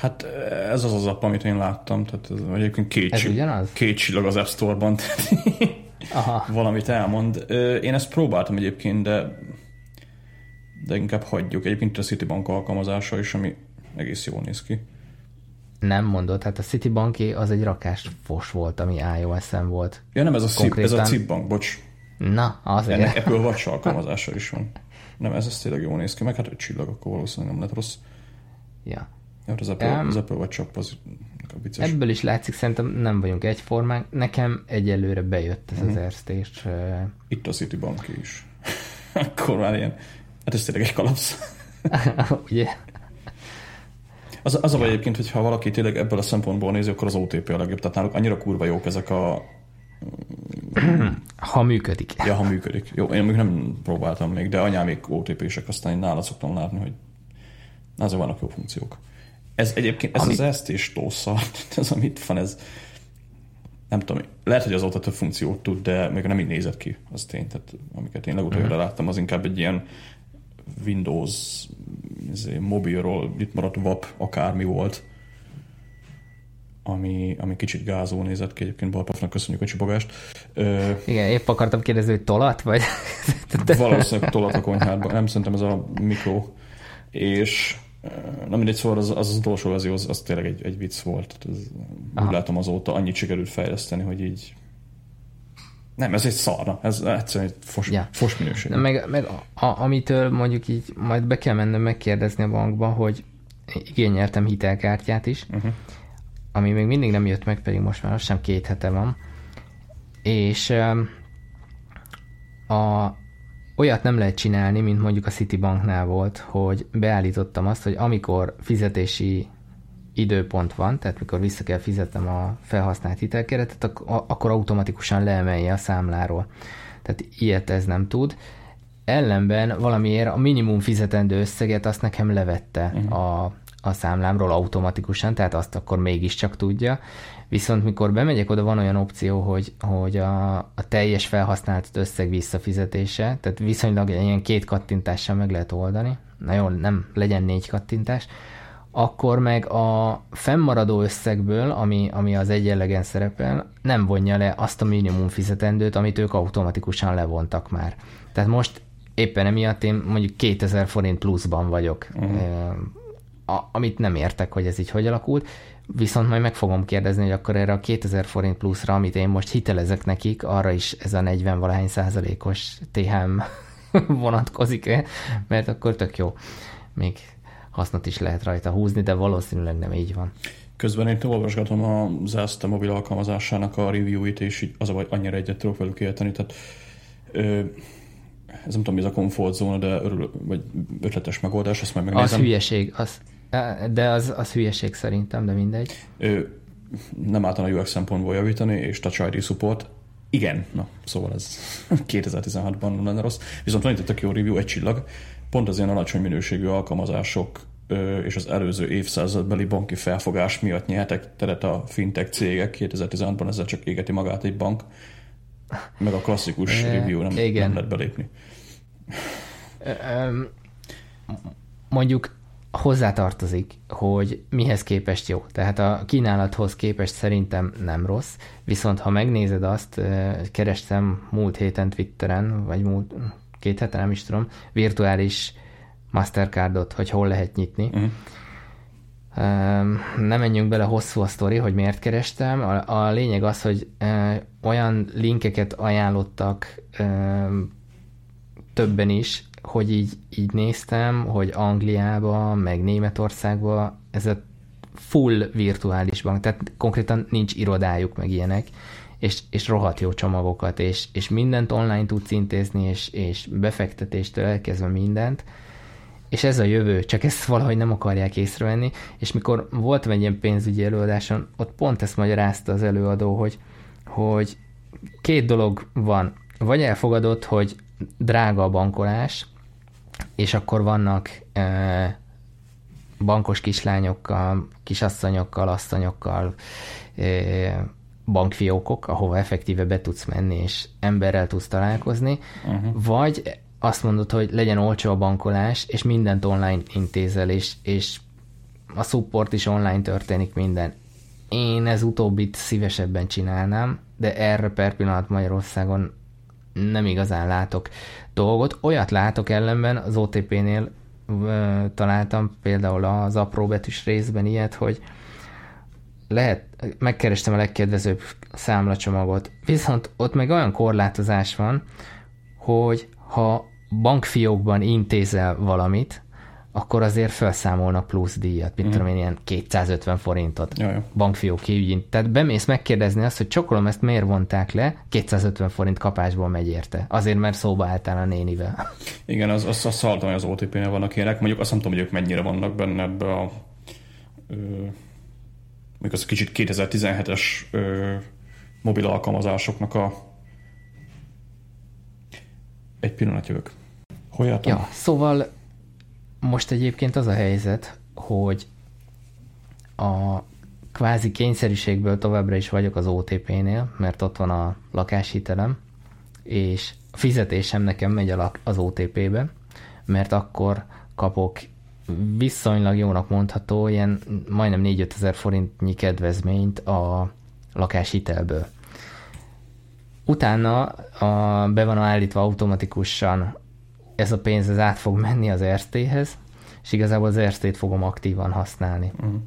Hát ez az az app, amit én láttam, tehát ez egyébként két, Ez ugyanaz? két csillag az App Store-ban, tehát Aha. valamit elmond. Én ezt próbáltam egyébként, de de inkább hagyjuk. Egyébként a Citibank alkalmazása is, ami egész jól néz ki. Nem mondod, hát a Citibanki az egy rakás fos volt, ami iOS-en volt. Ja nem, ez a, Cip, ez Konkrétan- a Cipbank, bocs. Na, az Ennek Apple Watch alkalmazása is van. Nem, ez, ez tényleg jól néz ki, meg hát egy csillag, akkor valószínűleg nem lett rossz. Ja. Ja, az Apple, Em, az Apple Watch app az inkább vicces. Ebből is látszik, szerintem nem vagyunk egyformák. Nekem egyelőre bejött ez az erstés. Itt a Citibank is. akkor már ilyen, hát ez tényleg egy kalapsz. Ugye? Az, az a baj egyébként, hogyha valaki tényleg ebből a szempontból nézi, akkor az OTP a legjobb. Tehát náluk annyira kurva jók ezek a... Ha működik. Ja, ha működik. Jó, én még nem próbáltam még, de anyámék OTP-sek, aztán én nála szoktam látni, hogy azért vannak jó funkciók. Ez egyébként, ez Ami- az ezt és tószal, ez amit van, ez nem tudom, lehet, hogy azóta több funkciót tud, de még nem így nézett ki, az tény. Tehát amiket én legutoljára láttam, az inkább egy ilyen Windows mobilról itt maradt WAP akármi volt, ami, ami kicsit gázó nézett ki, egyébként Balpafnak köszönjük a csipogást. Ö, Igen, épp akartam kérdezni, hogy tolat, vagy? valószínűleg tolat a konyhádban, nem szerintem ez a mikro. És na mindegy, szóval az, az, az utolsó verzió, az, az tényleg egy, egy vicc volt. Ez, úgy látom azóta annyit sikerült fejleszteni, hogy így nem, ez egy szarna, ez egyszerűen egy fos, Ja. ja. fos minőség. Na, meg, meg a, a, amitől mondjuk így majd be kell mennem megkérdezni a bankba, hogy igényeltem hitelkártyát is, uh-huh. ami még mindig nem jött meg, pedig most már az sem két hete van. És um, a, olyat nem lehet csinálni, mint mondjuk a Citibanknál volt, hogy beállítottam azt, hogy amikor fizetési időpont van, tehát mikor vissza kell fizetnem a felhasznált hitelkeretet, ak- akkor automatikusan leemelje a számláról. Tehát ilyet ez nem tud. Ellenben valamiért a minimum fizetendő összeget azt nekem levette uh-huh. a, a számlámról automatikusan, tehát azt akkor mégiscsak tudja. Viszont mikor bemegyek, oda van olyan opció, hogy, hogy a, a teljes felhasznált összeg visszafizetése, tehát viszonylag ilyen két kattintással meg lehet oldani. Na jó, nem legyen négy kattintás akkor meg a fennmaradó összegből, ami, ami az egyenlegen szerepel, nem vonja le azt a minimum fizetendőt, amit ők automatikusan levontak már. Tehát most éppen emiatt én mondjuk 2000 forint pluszban vagyok, uh-huh. a, amit nem értek, hogy ez így hogy alakult, viszont majd meg fogom kérdezni, hogy akkor erre a 2000 forint pluszra, amit én most hitelezek nekik, arra is ez a 40 valahány százalékos THM vonatkozik-e, mert akkor tök jó. Még hasznot is lehet rajta húzni, de valószínűleg nem így van. Közben én olvasgatom a Zesta mobil alkalmazásának a review-it, és így az a baj, annyira egyet tudok velük érteni. Tehát, ö, ez nem tudom, ez a komfortzóna, de örül, vagy ötletes megoldás, azt majd megnézem. Az hülyeség, az, de az, az hülyeség szerintem, de mindegy. Ő, nem általán a UX szempontból javítani, és Touch ID support. Igen, na, szóval ez 2016-ban nem lenne rossz. Viszont van itt tök jó review, egy csillag. Pont az ilyen alacsony minőségű alkalmazások és az előző évszázadbeli banki felfogás miatt nyertek teret a fintech cégek. 2016-ban ezzel csak égeti magát egy bank. Meg a klasszikus review nem, Igen. nem lehet belépni. Mondjuk hozzátartozik, hogy mihez képest jó. Tehát a kínálathoz képest szerintem nem rossz, viszont ha megnézed azt, kerestem múlt héten Twitteren, vagy múlt két heten, nem is tudom, virtuális Mastercardot, hogy hol lehet nyitni. Uh-huh. Nem menjünk bele hosszú a sztori, hogy miért kerestem. A, a lényeg az, hogy olyan linkeket ajánlottak többen is, hogy így, így néztem, hogy Angliába, meg Németországba ez a full virtuális bank, tehát konkrétan nincs irodájuk, meg ilyenek, és, és rohadt jó csomagokat, és, és mindent online tudsz intézni, és, és befektetéstől elkezdve mindent, és ez a jövő, csak ezt valahogy nem akarják észrevenni, és mikor voltam egy ilyen pénzügyi előadáson, ott pont ezt magyarázta az előadó, hogy, hogy két dolog van, vagy elfogadott, hogy drága a bankolás, és akkor vannak e, bankos kislányokkal, kisasszonyokkal, asszonyokkal, e, bankfiókok, ahova effektíve be tudsz menni, és emberrel tudsz találkozni, uh-huh. vagy azt mondod, hogy legyen olcsó a bankolás, és mindent online intézel, és, és a support is online történik minden. Én ez utóbbit szívesebben csinálnám, de erre per pillanat Magyarországon nem igazán látok dolgot. Olyat látok ellenben, az OTP-nél találtam például az apróbetűs részben ilyet, hogy lehet, megkerestem a legkedvezőbb számlacsomagot, viszont ott meg olyan korlátozás van, hogy ha bankfiókban intézel valamit, akkor azért felszámolnak plusz díjat, mint mm. tudom én, ilyen 250 forintot Jaj. Tehát bemész megkérdezni azt, hogy csokolom, ezt miért vonták le, 250 forint kapásból megy érte. Azért, mert szóba álltál a nénivel. Igen, az, az, az hogy az OTP-nél vannak ilyenek. Mondjuk azt nem tudom, hogy ők mennyire vannak benne ebbe a ö, még az kicsit 2017-es ö, mobil alkalmazásoknak a egy pillanat jövök. Hol jártam? Ja, szóval most egyébként az a helyzet, hogy a kvázi kényszerűségből továbbra is vagyok az OTP-nél, mert ott van a lakáshitelem, és a fizetésem nekem megy az OTP-be, mert akkor kapok viszonylag jónak mondható, ilyen majdnem 4 ezer forintnyi kedvezményt a lakáshitelből. Utána a, be van állítva automatikusan ez a pénz ez át fog menni az RT-hez, és igazából az RT-t fogom aktívan használni. Uh-huh.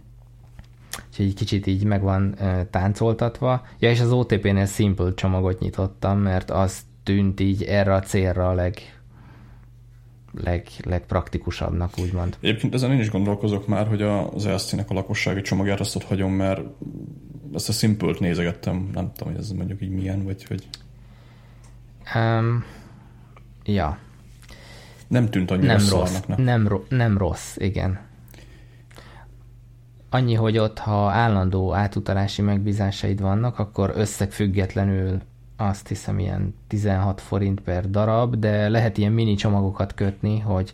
Úgyhogy egy kicsit így meg van uh, táncoltatva. Ja, és az OTP-nél Simple csomagot nyitottam, mert az tűnt így erre a célra a leg, leg, legpraktikusabbnak, úgymond. Egyébként ezen én is gondolkozok már, hogy az EST-nek a lakossági csomagját azt ott hagyom, mert ezt a Simple-t nézegettem, nem tudom, hogy ez mondjuk így milyen, vagy hogy... Um, ja. Nem tűnt annyira nem rossz, nem, ro- nem rossz, igen. Annyi, hogy ott, ha állandó átutalási megbízásaid vannak, akkor összegfüggetlenül azt hiszem ilyen 16 forint per darab, de lehet ilyen mini csomagokat kötni, hogy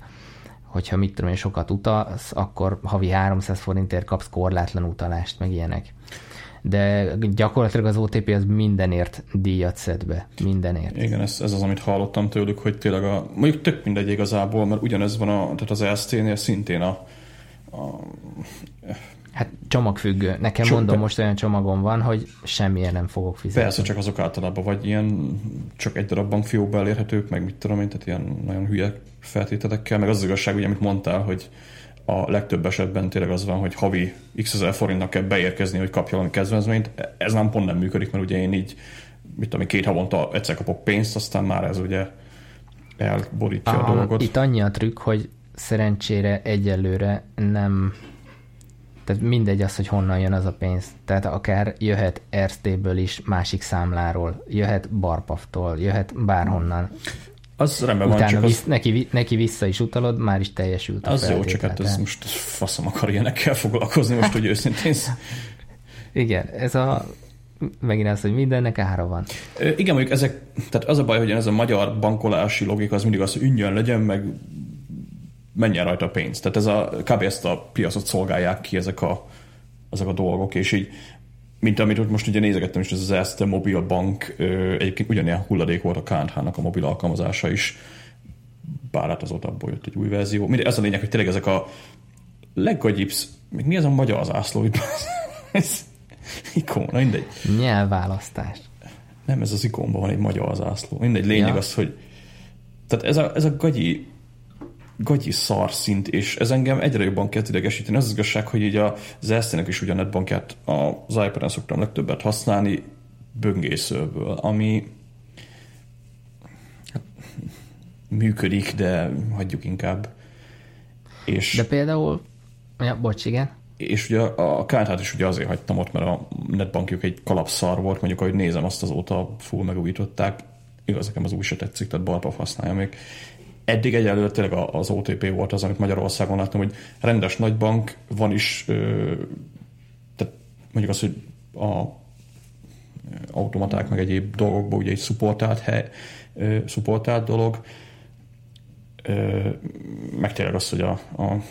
hogyha mit tudom én sokat utalsz, akkor havi 300 forintért kapsz korlátlan utalást, meg ilyenek. De gyakorlatilag az OTP az mindenért díjat szed be. Mindenért. Igen, ez, ez az, amit hallottam tőlük, hogy tényleg a, mondjuk tök mindegy igazából, mert ugyanez van a, tehát az EST-nél szintén a, a Hát csomagfüggő. Nekem Csomag... mondom, most olyan csomagom van, hogy semmilyen nem fogok fizetni. Persze, csak azok általában vagy ilyen csak egy darab bankfiókba elérhetők, meg mit tudom én, tehát ilyen nagyon hülye feltételekkel, meg az, az igazság, ugye, amit mondtál, hogy a legtöbb esetben tényleg az van, hogy havi x ezer forintnak kell beérkezni, hogy kapja valami kezdvezményt. Ez nem pont nem működik, mert ugye én így, mit tudom, két havonta egyszer kapok pénzt, aztán már ez ugye elborítja a, a dolgot. Itt annyi a trükk, hogy szerencsére egyelőre nem tehát mindegy az, hogy honnan jön az a pénz. Tehát akár jöhet RT-ből is másik számláról, jöhet Barpaftól, jöhet bárhonnan. Az rendben van, csak visz, az, neki, neki vissza is utalod, már is teljesült az jó, csak hát ez most faszom akar ilyenekkel foglalkozni, most, hogy őszintén. Igen, ez a megint az, hogy mindennek ára van. Igen, mondjuk ezek, tehát az a baj, hogy ez a magyar bankolási logika az mindig az, hogy ünnjön legyen, meg menjen rajta a pénz. Tehát ez a, kb. ezt a piacot szolgálják ki ezek a, ezek a dolgok, és így mint amit ott most ugye nézegettem is, ez az Erste Mobil Bank, egyébként ugyanilyen hulladék volt a KNH-nak a mobil alkalmazása is, bár hát azóta abból jött egy új verzió. Mindegy, az a lényeg, hogy tényleg ezek a leggagyibb, még mi ez a magyar zászló itt? ez ikona, mindegy. Nyelvválasztás. Nem, ez az ikonban van egy magyar zászló. Mindegy, lényeg Ja. az, hogy tehát ez a, ez a gagyi gagyi szar szint, és ez engem egyre jobban kezd idegesíteni. Az az igazság, hogy így az Erste-nek is ugyan netbankját az iPad-en szoktam legtöbbet használni böngészőből, ami hát, működik, de hagyjuk inkább. És, De például, ja, bocs, igen. és ugye a kártyát is ugye azért hagytam ott, mert a netbankjuk egy kalapszar volt, mondjuk ahogy nézem, azt azóta full megújították. Igaz, nekem az új se tetszik, tehát Barpaf használja még. Eddig egyelőre tényleg az OTP volt az, amit Magyarországon láttam, hogy rendes nagybank van is, tehát mondjuk az, hogy a automaták meg egyéb dolgokból ugye egy szupportált, hely, szupportált dolog, meg tényleg az, hogy a, a,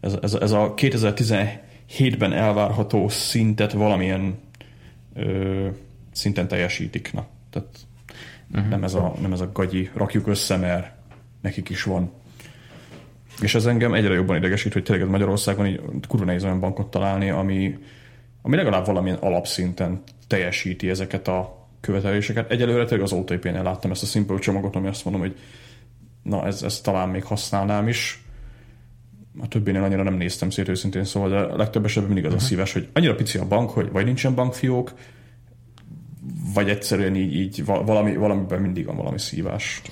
ez, ez, ez a 2017-ben elvárható szintet valamilyen ö, szinten teljesítik. Na, tehát uh-huh. nem, ez a, nem ez a gagyi, rakjuk össze, mert nekik is van. És ez engem egyre jobban idegesít, hogy tényleg Magyarországon így kurva nehéz olyan bankot találni, ami, ami legalább valamilyen alapszinten teljesíti ezeket a követeléseket. Egyelőre tényleg az OTP-nél láttam ezt a Simple csomagot, ami azt mondom, hogy na ez, ez talán még használnám is. A többinél annyira nem néztem szét őszintén, szóval de a legtöbb esetben mindig az a szíves, hogy annyira pici a bank, hogy vagy nincsen bankfiók, vagy egyszerűen így, így val- valami, valamiben mindig van valami szívás.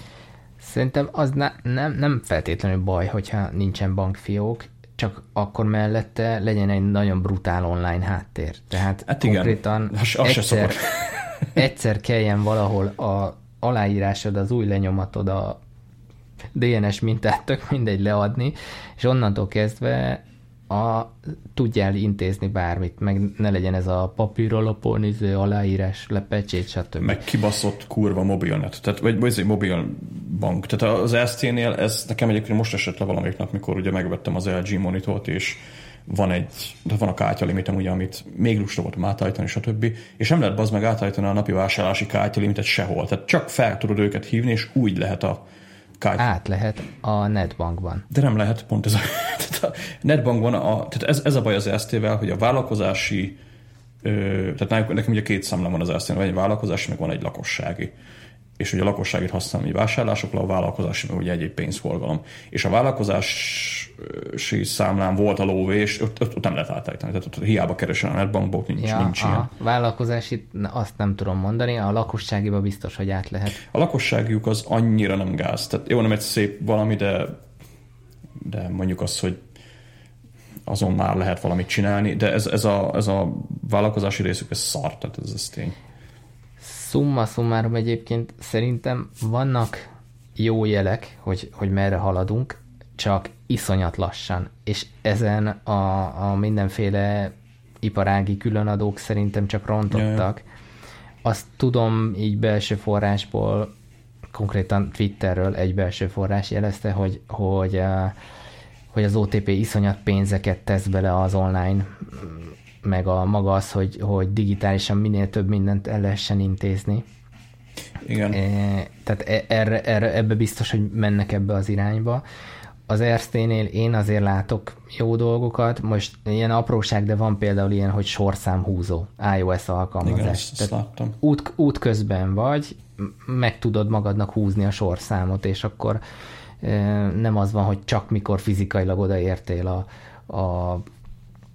Szerintem az ne, nem, nem feltétlenül baj, hogyha nincsen bankfiók, csak akkor mellette legyen egy nagyon brutál online háttér. Tehát Hát igen, konkrétan se egyszer, egyszer kelljen valahol a aláírásod, az új lenyomatod, a DNS mintát tök mindegy leadni, és onnantól kezdve a, tudjál intézni bármit, meg ne legyen ez a papír alapon, izé, aláírás, lepecsét, stb. meg kibaszott kurva mobilnet, tehát, vagy, vagy ez egy mobil bank. Tehát az ST-nél ez nekem egyébként most esett le valamelyik nap, mikor ugye megvettem az LG monitort, és van egy, de van a kártyalimitem, ugye, amit még lusta voltam átállítani, stb. És nem lehet az meg átállítani a napi vásárlási kártyalimitet sehol. Tehát csak fel tudod őket hívni, és úgy lehet a kártya. Át lehet a netbankban. De nem lehet, pont ez a, tehát a netbankban, a, tehát ez, ez a baj az ST-vel, hogy a vállalkozási, ö, tehát nekem ugye két számlám van az ST-nél, van egy vállalkozási, meg van egy lakossági. És ugye a lakosságit használom így vásárlásokra, a vállalkozási, meg ugye egyéb pénzforgalom. És a vállalkozási számlám volt a lóvé, és ott, ott, ott nem lehet átállítani. Tehát ott hiába keresel a netbankból, nincs, Ja, nincs ilyen. a vállalkozási, na, azt nem tudom mondani, a lakosságiba biztos, hogy át lehet. A lakosságjuk az annyira nem gáz. Tehát jó, nem egy szép valami, de, de mondjuk az, hogy azon már lehet valamit csinálni, de ez, ez, a, ez a vállalkozási részük, ez szar, tehát ez, ez tény. Summa summarum egyébként szerintem vannak jó jelek, hogy, hogy merre haladunk, csak iszonyat lassan. És ezen a, a mindenféle iparági különadók szerintem csak rontottak. Azt tudom így belső forrásból, konkrétan Twitterről egy belső forrás jelezte, hogy, hogy, eh, hogy az OTP iszonyat pénzeket tesz bele az online meg a maga az, hogy, hogy digitálisan minél több mindent el lehessen intézni. Igen. E, tehát e- erre, erre, ebbe biztos, hogy mennek ebbe az irányba. Az Erszténél én azért látok jó dolgokat, most ilyen apróság, de van például ilyen, hogy sorszámhúzó iOS alkalmazás. Igen, ezt, ezt láttam. út, út közben vagy, meg tudod magadnak húzni a sorszámot, és akkor e, nem az van, hogy csak mikor fizikailag odaértél a, a,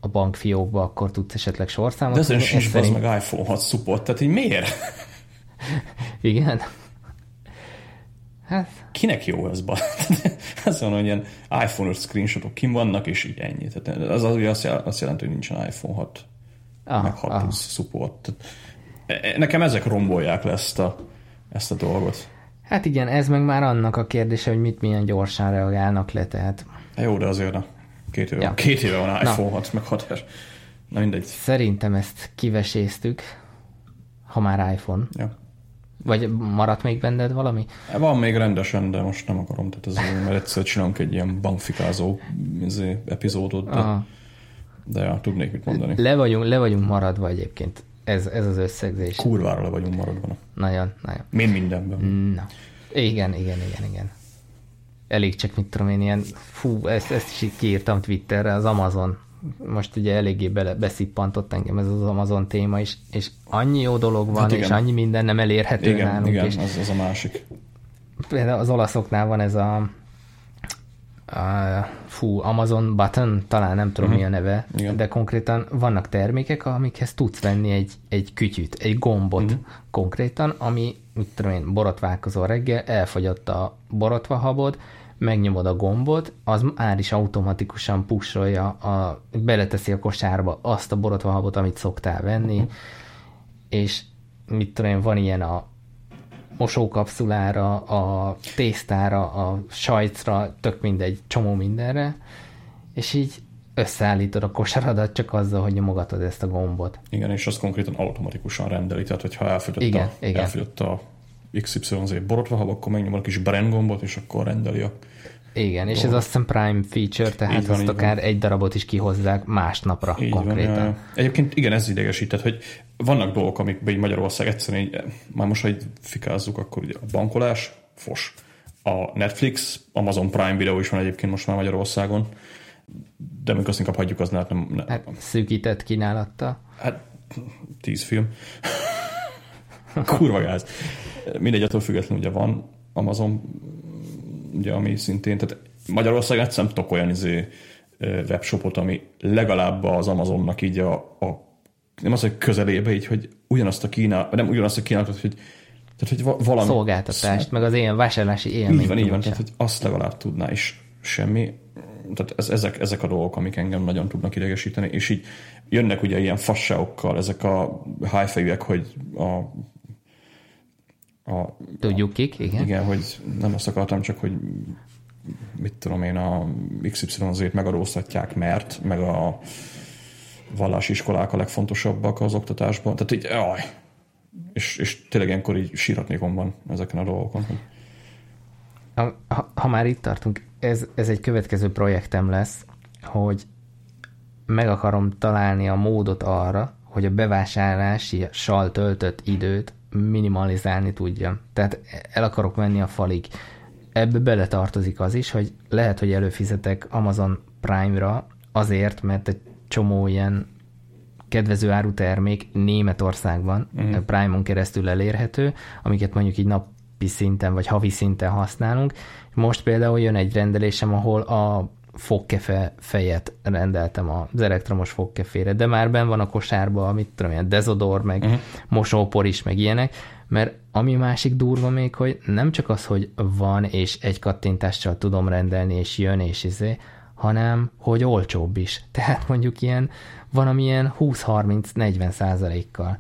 a bankfiókba, akkor tudsz esetleg sorszámot. De. Ez sincs szerint- meg iPhone 6 support, tehát így miért? Igen. Hát, Kinek jó ez? Ba? az van, hogy ilyen iPhone 5 screenshotok kim vannak, és így ennyi. Tehát az, az ugye azt jel- azt jelenti, hogy nincsen iPhone 6 ah, meg 6 ah. plusz support. Tehát, e- e- nekem ezek rombolják le ezt a, ezt a dolgot. Hát igen, ez meg már annak a kérdése, hogy mit milyen gyorsan reagálnak le, tehát... Jó, de azért na. Két éve, Ja. két éve van iPhone Na. 6, meg 6 Na mindegy. Szerintem ezt kiveséztük, ha már iPhone. Ja. Vagy maradt még benned valami? Van még rendesen, de most nem akarom, tehát ez, mert egyszer csinálunk egy ilyen bankfikázó izé, epizódot, de, Aha. de ja, tudnék mit mondani. Le vagyunk, le vagyunk maradva egyébként. Ez, ez az összegzés. Kurvára le vagyunk maradva. Nagyon, nagyon. Mind mindenben. Na. Igen, igen, igen, igen. Elég csak, mit tudom én, ilyen, fú, ezt, ezt is így kiírtam Twitterre, az Amazon. Most ugye eléggé bele, beszippantott engem ez az Amazon téma is, és annyi jó dolog van, Hát igen. és annyi minden nem elérhető Igen, nálunk, igen, és az, az a másik. például az olaszoknál van ez a, a fú, Amazon button, talán nem tudom uh-huh. mi a neve, Igen. de konkrétan vannak termékek, amikhez tudsz venni egy, egy kütyüt, egy gombot uh-huh. konkrétan, ami, mit tudom én, borotválkozol reggel, elfogyott a borotvahabod, megnyomod a gombot, az már is automatikusan pusolja, a, beleteszi a kosárba azt a borotvahabot, amit szoktál venni, uh-huh. és mit tudom én, van ilyen a mosókapszulára, a tésztára, a sajcra, tök mindegy, csomó mindenre, és így összeállítod a kosaradat csak azzal, hogy nyomogatod ezt a gombot. Igen, és az konkrétan automatikusan rendeli, tehát hogyha elfogyott, Igen, a, igen. elfogyott a XYZ borotvahab, akkor megnyomod a kis brand gombot, és akkor rendeli a... Igen, és ez azt hiszem Prime feature, tehát Így van, azt akár egy darabot is kihozzák másnapra Így konkrétan. Van. Egyébként igen, ez idegesített, hogy vannak dolgok, amikben Magyarország egyszerűen így, már most, ha így fikázzuk, akkor ugye a bankolás, fos. A Netflix, Amazon Prime videó is van egyébként most már Magyarországon, de még azt inkább hagyjuk, az nem, nem, Hát szűkített kínálattal. Hát, tíz film. Kurva gáz. Mindegy, attól függetlenül ugye van Amazon, ugye, ami szintén, tehát Magyarországon egyszer nem tudok olyan izé, webshopot, ami legalább az Amazonnak így a, a nem az, hogy közelébe, így, hogy ugyanazt a kínál, nem ugyanazt a kínálatot, hogy tehát, hogy va- valami... Szolgáltatást, meg az ilyen vásárlási élményt. Így van, így van, tehát hogy azt legalább tudná is semmi. Tehát ez, ezek, ezek a dolgok, amik engem nagyon tudnak idegesíteni, és így jönnek ugye ilyen fasságokkal ezek a hájfejűek, hogy a, a Tudjuk kik, igen. igen, hogy nem azt akartam, csak hogy mit tudom én, a XY-zét megadóztatják, mert, meg a vallási iskolák a legfontosabbak az oktatásban. Tehát így, jaj. És, és tényleg ilyenkor így síratnékom van ezeken a dolgokon. Ha, ha, ha már itt tartunk, ez, ez egy következő projektem lesz, hogy meg akarom találni a módot arra, hogy a bevásárlási sal töltött időt minimalizálni tudjam. Tehát el akarok menni a falig. Ebbe beletartozik az is, hogy lehet, hogy előfizetek Amazon Prime-ra azért, mert egy csomó ilyen kedvező áru termék Németországban uh-huh. Prime-on keresztül elérhető, amiket mondjuk így napi szinten vagy havi szinten használunk. Most például jön egy rendelésem, ahol a fogkefe fejet rendeltem az elektromos fogkefére, de már ben van a kosárba, amit tudom, ilyen dezodor, meg uh-huh. mosópor is, meg ilyenek, mert ami másik durva még, hogy nem csak az, hogy van, és egy kattintással tudom rendelni, és jön, és izé, hanem, hogy olcsóbb is. Tehát mondjuk ilyen, van amilyen 20-30-40 százalékkal.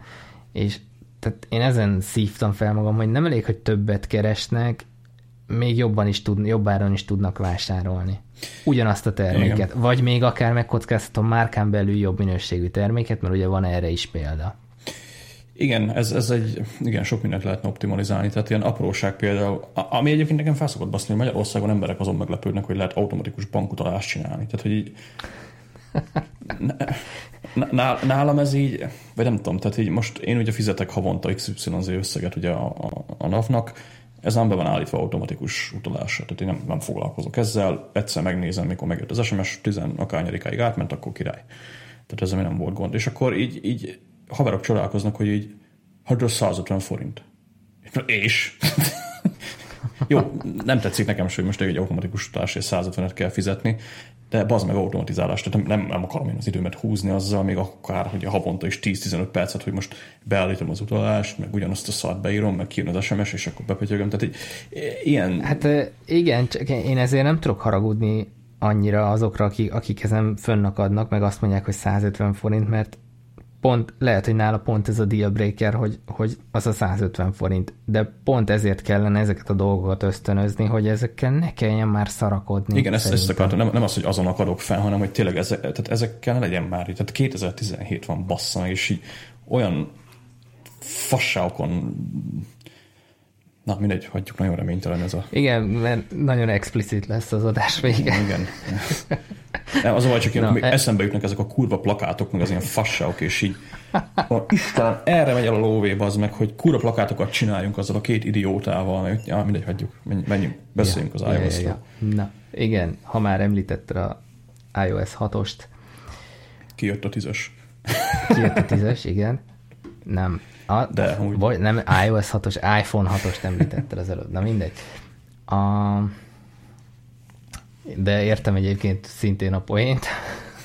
És tehát én ezen szívtam fel magam, hogy nem elég, hogy többet keresnek, még jobban is tud, jobb áron is tudnak vásárolni. Ugyanazt a terméket. Igen. Vagy még akár megkockáztatom márkán belül jobb minőségű terméket, mert ugye van erre is példa. Igen, ez, ez egy, igen, sok mindent lehetne optimalizálni, tehát ilyen apróság például, ami egyébként nekem felszokott baszni, hogy Magyarországon emberek azon meglepődnek, hogy lehet automatikus bankutalást csinálni. Tehát, hogy így, Ná- nálam ez így, vagy nem tudom, tehát így most én ugye fizetek havonta XYZ összeget ugye a, a, a NAV-nak, ez nem be van állítva automatikus utalásra, tehát én nem, nem foglalkozok ezzel, egyszer megnézem, mikor megjött az SMS, 10 akárnyadikáig átment, akkor király. Tehát ez nem volt gond. És akkor így, így haverok csodálkoznak, hogy így, hát az 150 forint. És? Jó, nem tetszik nekem, hogy most egy automatikus utalásért 150-et kell fizetni, de bazd meg automatizálás, tehát nem, nem, akarom én az időmet húzni azzal, még akár, hogy havonta is 10-15 percet, hogy most beállítom az utalást, meg ugyanazt a szart beírom, meg kijön az SMS, és akkor bepötyögöm. Tehát így, ilyen... Hát igen, csak én ezért nem tudok haragudni annyira azokra, akik, akik ezen fönnakadnak, meg azt mondják, hogy 150 forint, mert pont, lehet, hogy nála pont ez a deal breaker, hogy, hogy az a 150 forint, de pont ezért kellene ezeket a dolgokat ösztönözni, hogy ezekkel ne kelljen már szarakodni. Igen, ezt, ezt akartam, nem, nem az, hogy azon akadok fel, hanem hogy tényleg ezek, tehát ezekkel legyen már, tehát 2017 van bassza meg, és így olyan fasságokon Na, mindegy, hagyjuk, nagyon reménytelen ez a... Igen, mert nagyon explicit lesz az adás vége. Igen. Nem, az a csak ilyen, még e... eszembe jutnak ezek a kurva plakátok, meg az ilyen fasságok, és így Isten, erre megy el a lóvéba az meg, hogy kurva plakátokat csináljunk azzal a két idiótával, meg, ja, mindegy, hagyjuk, menjünk, beszéljünk ja, az ios ja, ja, ja. Na, igen, ha már említetted a iOS 6-ost. Kijött a tízes. Kijött a tízes, igen. Nem, a, De, úgy. Vagy nem iOS 6-os, iPhone 6-os említetted az előbb, na mindegy. A, de értem egyébként szintén a poént.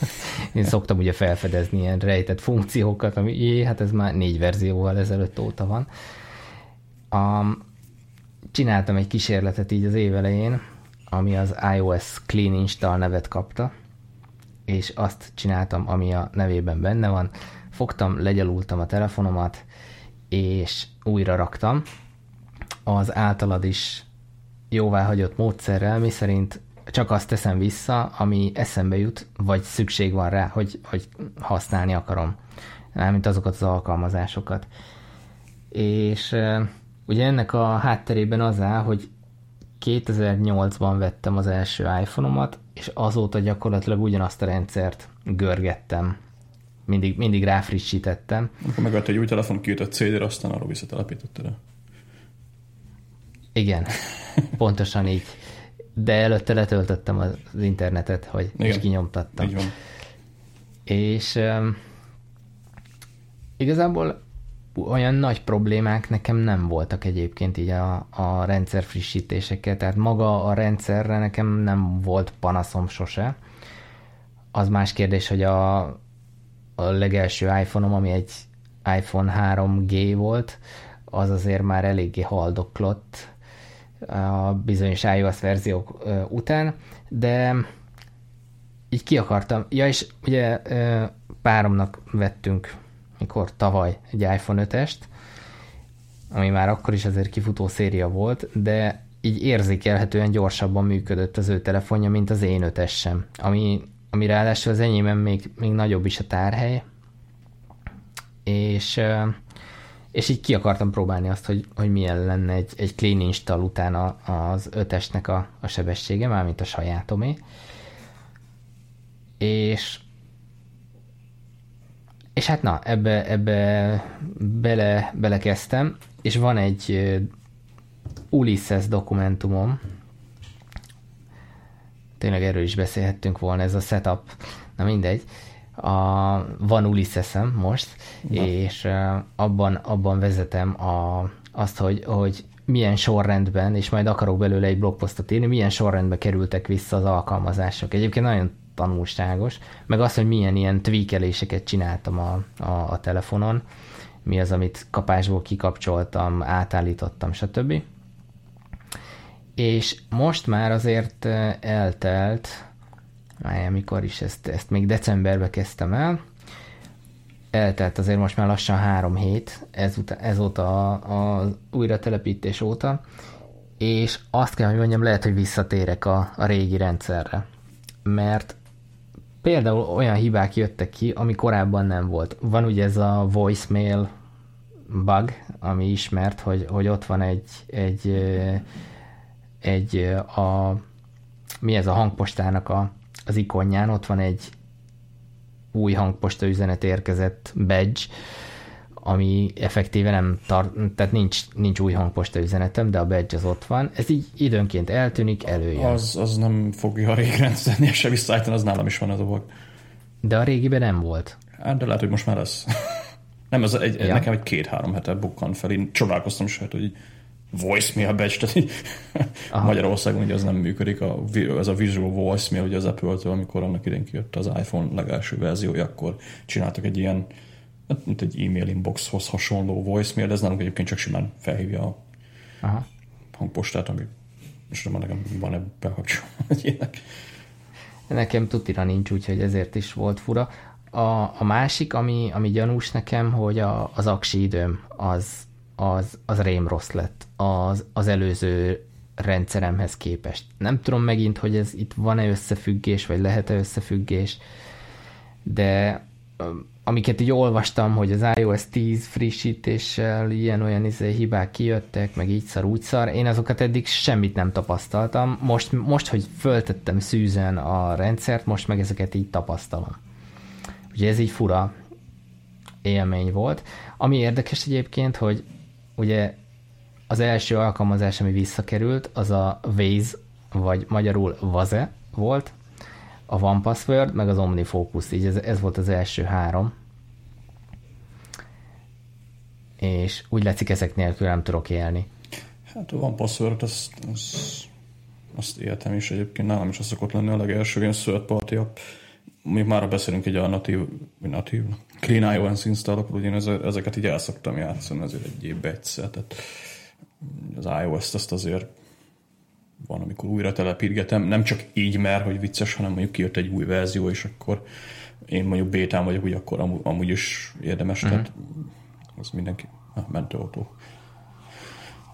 Én szoktam ugye felfedezni ilyen rejtett funkciókat, ami jé, hát ez már négy verzióval ezelőtt óta van. A, csináltam egy kísérletet így az év elején, ami az iOS Clean Install nevet kapta, és azt csináltam, ami a nevében benne van. Fogtam, legyalultam a telefonomat, és újra raktam az általad is jóváhagyott módszerrel, mi szerint csak azt teszem vissza, ami eszembe jut, vagy szükség van rá, hogy, hogy használni akarom. Mármint azokat az alkalmazásokat. És ugye ennek a hátterében az áll, hogy 2008-ban vettem az első iPhone-omat, és azóta gyakorlatilag ugyanazt a rendszert görgettem mindig, mindig ráfrissítettem. Akkor megvett egy új telefon, kijött a CD-re, aztán arról visszatelepítetted el. Igen, pontosan így. De előtte letöltöttem az internetet, hogy Igen. és kinyomtattam. Így van. És um, igazából olyan nagy problémák nekem nem voltak egyébként így a, a rendszer frissítésekkel, tehát maga a rendszerre nekem nem volt panaszom sose. Az más kérdés, hogy a a legelső iPhone-om, ami egy iPhone 3G volt, az azért már eléggé haldoklott a bizonyos iOS verziók után, de így ki akartam. Ja, és ugye páromnak vettünk, mikor tavaly egy iPhone 5-est, ami már akkor is azért kifutó széria volt, de így érzékelhetően gyorsabban működött az ő telefonja, mint az én 5 sem, ami ami ráadásul az enyémben még, még nagyobb is a tárhely, és, és így ki akartam próbálni azt, hogy, hogy milyen lenne egy, egy clean install után az ötesnek a, a sebessége, mármint a sajátomé. És és hát na, ebbe, ebbe bele, belekezdtem, és van egy Ulysses dokumentumom, tényleg erről is beszélhettünk volna, ez a setup, na mindegy, a, van Ulysses-em most, Na. és uh, abban, abban vezetem a, azt, hogy, hogy milyen sorrendben, és majd akarok belőle egy blogposztot írni, milyen sorrendben kerültek vissza az alkalmazások. Egyébként nagyon tanulságos, meg azt, hogy milyen ilyen tweakeléseket csináltam a, a, a telefonon, mi az, amit kapásból kikapcsoltam, átállítottam, stb és most már azért eltelt, amikor is ezt, ezt még decemberbe kezdtem el, eltelt azért most már lassan három hét, ezóta, ezóta a, a újra telepítés óta, és azt kell, hogy mondjam, lehet, hogy visszatérek a, a régi rendszerre. Mert például olyan hibák jöttek ki, ami korábban nem volt. Van ugye ez a voicemail bug, ami ismert, hogy, hogy ott van egy, egy egy a, mi ez a hangpostának a, az ikonján, ott van egy új hangposta üzenet érkezett badge, ami effektíve nem tart, tehát nincs, nincs új hangposta üzenetem, de a badge az ott van. Ez így időnként eltűnik, előjön. Az, az nem fogja a régi rendszerni, se visszaállítani, az nálam is van a dolog. De a régiben nem volt. Hát, de lehet, hogy most már lesz. nem, ez egy, ja. nekem egy két-három hete bukkan fel. Én csodálkoztam is, hogy voicemail badge, tehát Magyarországon ugye az nem működik, a, ez a visual voicemail ugye az Apple-től, amikor annak idén kijött az iPhone legelső verziója, akkor csináltak egy ilyen, hát, mint egy e-mail inboxhoz hasonló voicemail, de ez nálunk egyébként csak simán felhívja a Aha. hangpostát, ami és nem nekem van ebbe bekapcsolva ilyenek. Nekem tutira nincs, úgyhogy ezért is volt fura. a, a másik, ami, ami gyanús nekem, hogy a, az aksi időm az, az, az rém rossz lett az, az előző rendszeremhez képest. Nem tudom megint, hogy ez itt van-e összefüggés, vagy lehet-e összefüggés, de amiket így olvastam, hogy az iOS 10 frissítéssel ilyen-olyan izé, hibák kijöttek, meg így szar, úgy szar, én azokat eddig semmit nem tapasztaltam. Most, most hogy föltettem szűzen a rendszert, most meg ezeket így tapasztalom. Ugye ez így fura élmény volt. Ami érdekes egyébként, hogy ugye az első alkalmazás, ami visszakerült, az a Waze, vagy magyarul Vaze volt, a One Password, meg az OmniFocus, így ez, ez volt az első három. És úgy látszik, ezek nélkül nem tudok élni. Hát a One Password, azt, azt, azt értem is egyébként, nálam is az szokott lenni a legelső ilyen third party app. Mi már beszélünk egy a natív, natív Clean iOS installokról, én ezeket így el szoktam játszani azért egy évbe egyszer, tehát az iOS-t azt azért van, amikor újra telepítgetem, nem csak így, mert hogy vicces, hanem mondjuk kijött egy új verzió, és akkor én mondjuk bétán vagyok, úgy akkor amúgy, amúgy is érdemes, uh-huh. tehát az mindenki, na, mentőautó.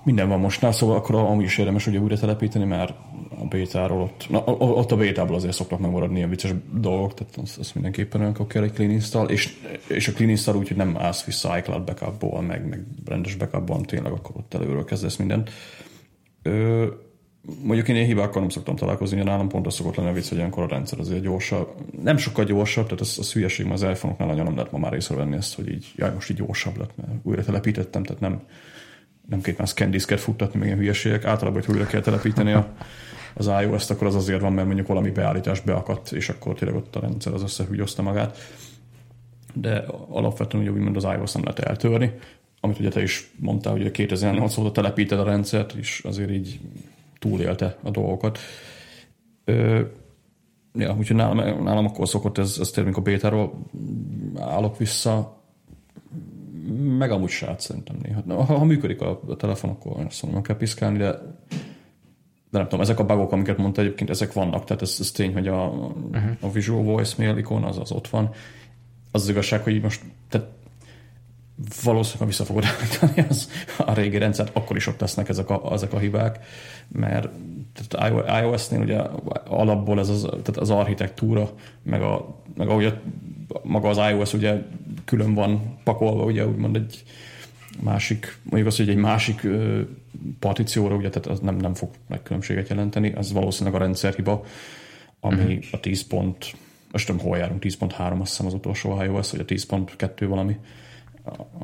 Minden van most nál, szóval akkor amúgy is érdemes ugye újra telepíteni, mert a bétáról ott, na, ott a bétából azért szoktak megmaradni ilyen vicces dolgok, tehát az, az mindenképpen olyan, akkor kell egy clean install, és, és a clean install úgy, hogy nem állsz vissza iCloud backupból, meg, meg rendes backupból, tényleg akkor ott előről kezdesz mindent. Ö, mondjuk én ilyen hibákkal nem szoktam találkozni, hogy nálam pont az szokott lenni a vicc, hogy ilyenkor a rendszer azért gyorsabb. Nem sokkal gyorsabb, tehát az, az hülyeség, az iPhone-oknál nagyon nem lehet ma már észrevenni ezt, hogy így, jaj, most így gyorsabb lett, mert újra telepítettem, tehát nem, nem két már scan diszket futtatni, még ilyen hülyeségek. Általában, hogy újra kell telepíteni a, az iOS-t, akkor az azért van, mert mondjuk valami beállítás beakadt, és akkor tényleg ott a rendszer az összehűgyozta magát. De alapvetően ugye úgymond az iOS nem lehet eltörni, amit ugye te is mondtál, hogy 2008 óta telepíted a rendszert, és azért így túlélte a dolgokat. Ö, ja, úgyhogy nálam, nálam akkor szokott ez, ez tényleg, amikor bétáról állok vissza, meg amúgy sát szerintem néha. Ha, ha működik a, a telefon, akkor azt mondom, kell piszkálni, de de nem tudom, ezek a bugok, amiket mondta egyébként, ezek vannak, tehát ez, ez tény, hogy a, uh-huh. a Visual Voicemail ikon az, az ott van. Az az igazság, hogy most tehát valószínűleg vissza fogod állítani az, a régi rendszert, akkor is ott lesznek ezek a, ezek a hibák, mert tehát iOS-nél ugye alapból ez az, tehát az architektúra, meg, a, meg ahogy a, maga az iOS ugye külön van pakolva, ugye úgymond egy másik, mondjuk az, hogy egy másik partícióra, ugye, tehát az nem, nem fog megkülönbséget jelenteni, az valószínűleg a rendszerhiba, ami uh-huh. a 10 pont, most tudom, hol járunk, 10.3 azt hiszem az utolsó iOS, vagy a 10.2 valami,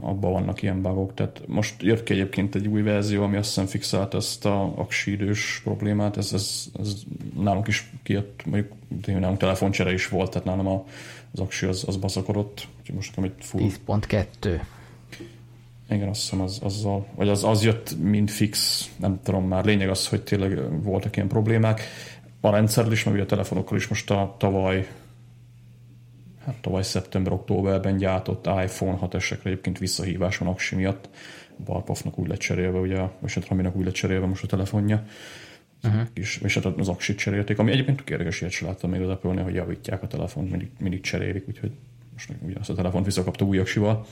abban vannak ilyen bugok. Tehát most jött ki egyébként egy új verzió, ami azt hiszem fixált ezt a aksidős problémát, ez, ez, ez nálunk is kijött, mondjuk nálunk telefoncsere is volt, tehát nálam a, az aksi az, az baszakodott, úgyhogy most nekem egy full... 10.2 igen, azt hiszem az, azzal, vagy az, az jött mind fix, nem tudom már. Lényeg az, hogy tényleg voltak ilyen problémák. A rendszerrel is, meg a telefonokkal is most a tavaly hát tavaly szeptember-októberben gyártott iPhone 6-esekre egyébként visszahívás van aksi miatt. Barpofnak úgy lett cserélve, ugye, vagy hát Raminak úgy lett cserélve most a telefonja. Uh-huh. És, és hát az aksit cserélték, ami egyébként tök érdekes, ilyet sem láttam még az apple hogy javítják a telefont, mindig, mindig cserélik, úgyhogy most ugye azt a telefont visszakapta új aksival.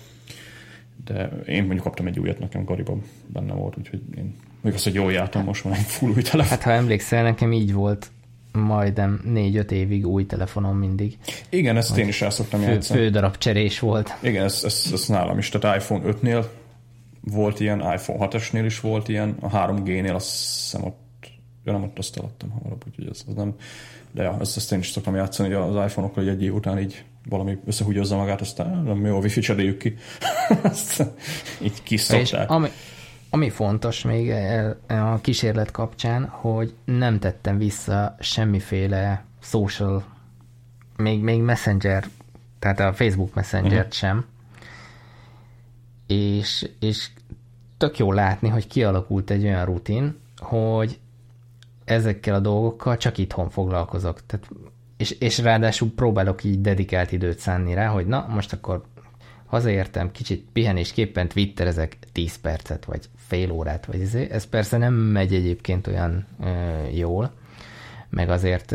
De én mondjuk kaptam egy újat, nekem Gariban benne volt, úgyhogy én még azt, hogy jól jártam, most van egy full új telefon. Hát ha emlékszel, nekem így volt majdnem négy-öt évig új telefonom mindig. Igen, ezt én is el szoktam fő, játszani. Fő darab cserés volt. Igen, ez, ez, ez nálam is. Tehát iPhone 5-nél volt ilyen, iPhone 6-esnél is volt ilyen, a 3G-nél azt hiszem ott, ja nem ott azt eladtam hamarabb, úgyhogy ez, ez nem, de ja, ezt, ezt én is szoktam játszani, hogy az iPhone-okkal egy év után így valami összehúgyozza magát, aztán nem jó, a wifi cseréljük ki. azt így kiszokták. ami, ami fontos még e, e, a kísérlet kapcsán, hogy nem tettem vissza semmiféle social, még, még messenger, tehát a Facebook messenger uh-huh. sem, és, és tök jó látni, hogy kialakult egy olyan rutin, hogy ezekkel a dolgokkal csak itthon foglalkozok. Tehát, és, és ráadásul próbálok így dedikált időt szánni rá, hogy na, most akkor hazaértem, kicsit pihenésképpen twitterezek 10 percet, vagy fél órát, vagy ez, ez persze nem megy egyébként olyan ö, jól, meg azért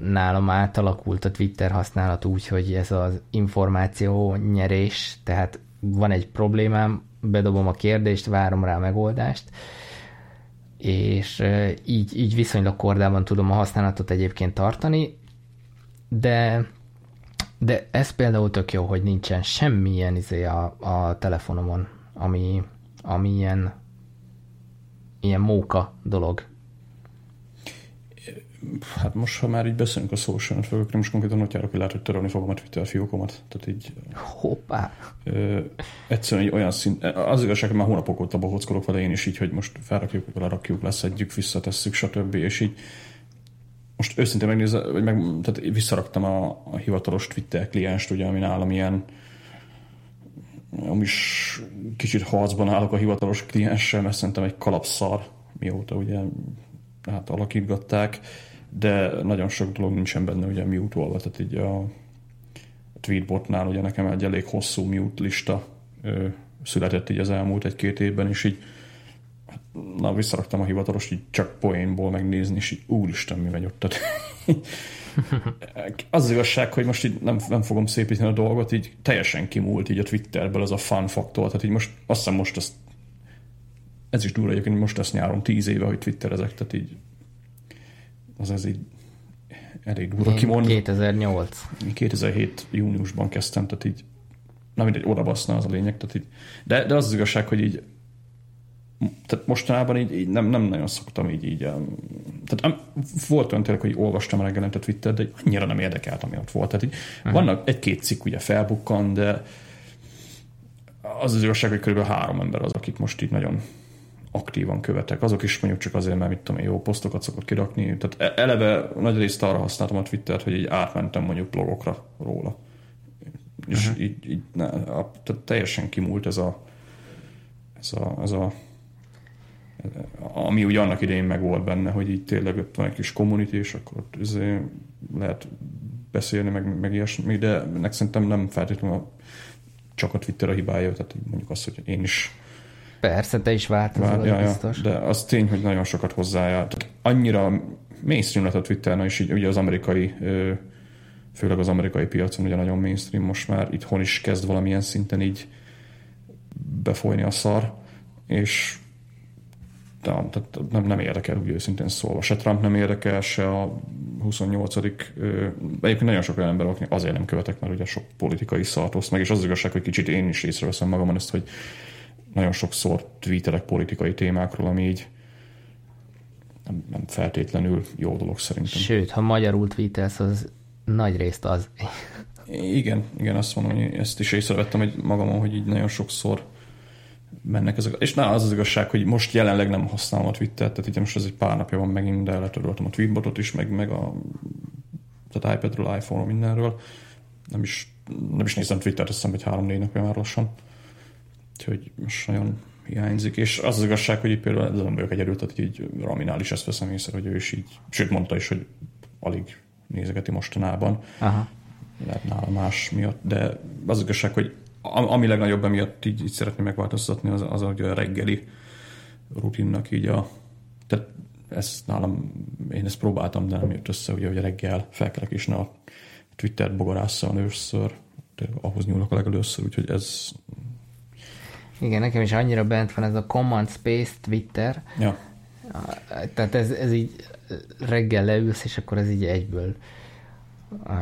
nálam átalakult a Twitter használat úgy, hogy ez az információ nyerés, tehát van egy problémám, bedobom a kérdést, várom rá a megoldást, és így, így viszonylag kordában tudom a használatot egyébként tartani, de, de ez például tök jó, hogy nincsen semmilyen izé a, a telefonomon, ami, ami ilyen, ilyen móka dolog. Hát most, ha már így beszélünk a social networkről, most konkrétan ott járok, hogy lehet, hogy törölni fogom a Twitter fiókomat. Tehát így... Hoppá! Ö, egyszerűen egy olyan szint... Az igazság, hogy már hónapok óta bohockolok vele én is így, hogy most felrakjuk, lerakjuk, leszedjük, visszatesszük, stb. És így most őszintén megnézve, vagy meg, tehát visszaraktam a, a hivatalos Twitter klienst, ugye, ami nálam ilyen is kicsit harcban állok a hivatalos klienssel, mert szerintem egy kalapszar, mióta ugye hát alakítgatták, de nagyon sok dolog nincsen benne ugye mute tehát így a tweetbotnál ugye nekem egy elég hosszú mute lista ö, született így az elmúlt egy-két évben, és így hát, na, visszaraktam a hivatalos, így csak poénból megnézni, és így úristen, mi megy ott. Tehát, az, az igazság, hogy most így nem, nem fogom szépíteni a dolgot, így teljesen kimúlt így a Twitterből az a fun faktor, tehát így most azt hiszem most ezt ez is durva egyébként, most lesz nyáron tíz éve, hogy twitterezek, tehát így az ez így elég durva kimondani. 2008. 2007 júniusban kezdtem, tehát így na mindegy, oda baszna az a lényeg, tehát így, de, de az az igazság, hogy így tehát mostanában így, így nem, nem nagyon szoktam így, így tehát volt olyan tényleg, hogy olvastam reggelente Twitter, de annyira nem érdekelt, ami ott volt. Tehát így uh-huh. vannak egy-két cikk ugye felbukkan, de az az igazság, hogy kb. három ember az, akik most így nagyon aktívan követek. Azok is mondjuk csak azért, mert mit tudom én, jó posztokat szokott kirakni. Tehát e- eleve nagy részt arra használtam a Twittert, hogy így átmentem mondjuk blogokra róla. És uh-huh. így, így ne, a, tehát teljesen kimúlt ez a, ez a, ez a ami úgy annak idején meg volt benne, hogy így tényleg ott van egy kis community, és akkor ott izé lehet beszélni, meg, meg ilyesmi, de ennek szerintem nem feltétlenül a, csak a Twitter a hibája, tehát mondjuk azt, hogy én is Persze, te is változol, Vár, ja, biztos. Ja, de az tény, hogy nagyon sokat hozzájár. Tehát annyira mainstream lett a Twitter, és így ugye az amerikai, főleg az amerikai piacon ugye nagyon mainstream most már, itthon is kezd valamilyen szinten így befolyni a szar, és de, tehát nem, nem érdekel, úgy őszintén szólva. Se Trump nem érdekel, se a 28 egyébként nagyon sok olyan ember, akik azért nem követek, mert ugye sok politikai szart meg, és az igazság, hogy kicsit én is észreveszem magamon ezt, hogy nagyon sokszor tweetelek politikai témákról, ami így nem, nem feltétlenül jó dolog szerintem. Sőt, ha magyarul tweetelsz, az nagy részt az. Igen, igen, azt mondom, hogy ezt is észrevettem hogy magamon, hogy így nagyon sokszor mennek ezek. És na, az az igazság, hogy most jelenleg nem használom a Twittert, tehát itt most ez egy pár napja van megint, de letöröltem a tweetbotot is, meg, meg a tehát iPadről, iPhone-ról, mindenről. Nem is, nem is nézem Twittert, azt hiszem, hogy három-négy napja már lassan. Úgyhogy most nagyon hiányzik. És az az igazság, hogy itt például nem vagyok egyedül, tehát így Raminál is ezt veszem észre, hogy ő is így, sőt mondta is, hogy alig nézegeti mostanában. Aha. Lehet nála más miatt, de az igazság, hogy ami legnagyobb emiatt így, így szeretném megváltoztatni, az, az hogy a reggeli rutinnak így a... Tehát ezt nálam, én ezt próbáltam, de nem jött össze, ugye, hogy a reggel felkelek is, ne a Twittert bogarásszal először, ahhoz nyúlok a legelőször, úgyhogy ez igen, nekem is annyira bent van ez a Command Space Twitter. Ja. Tehát ez, ez így reggel leülsz, és akkor ez így egyből uh,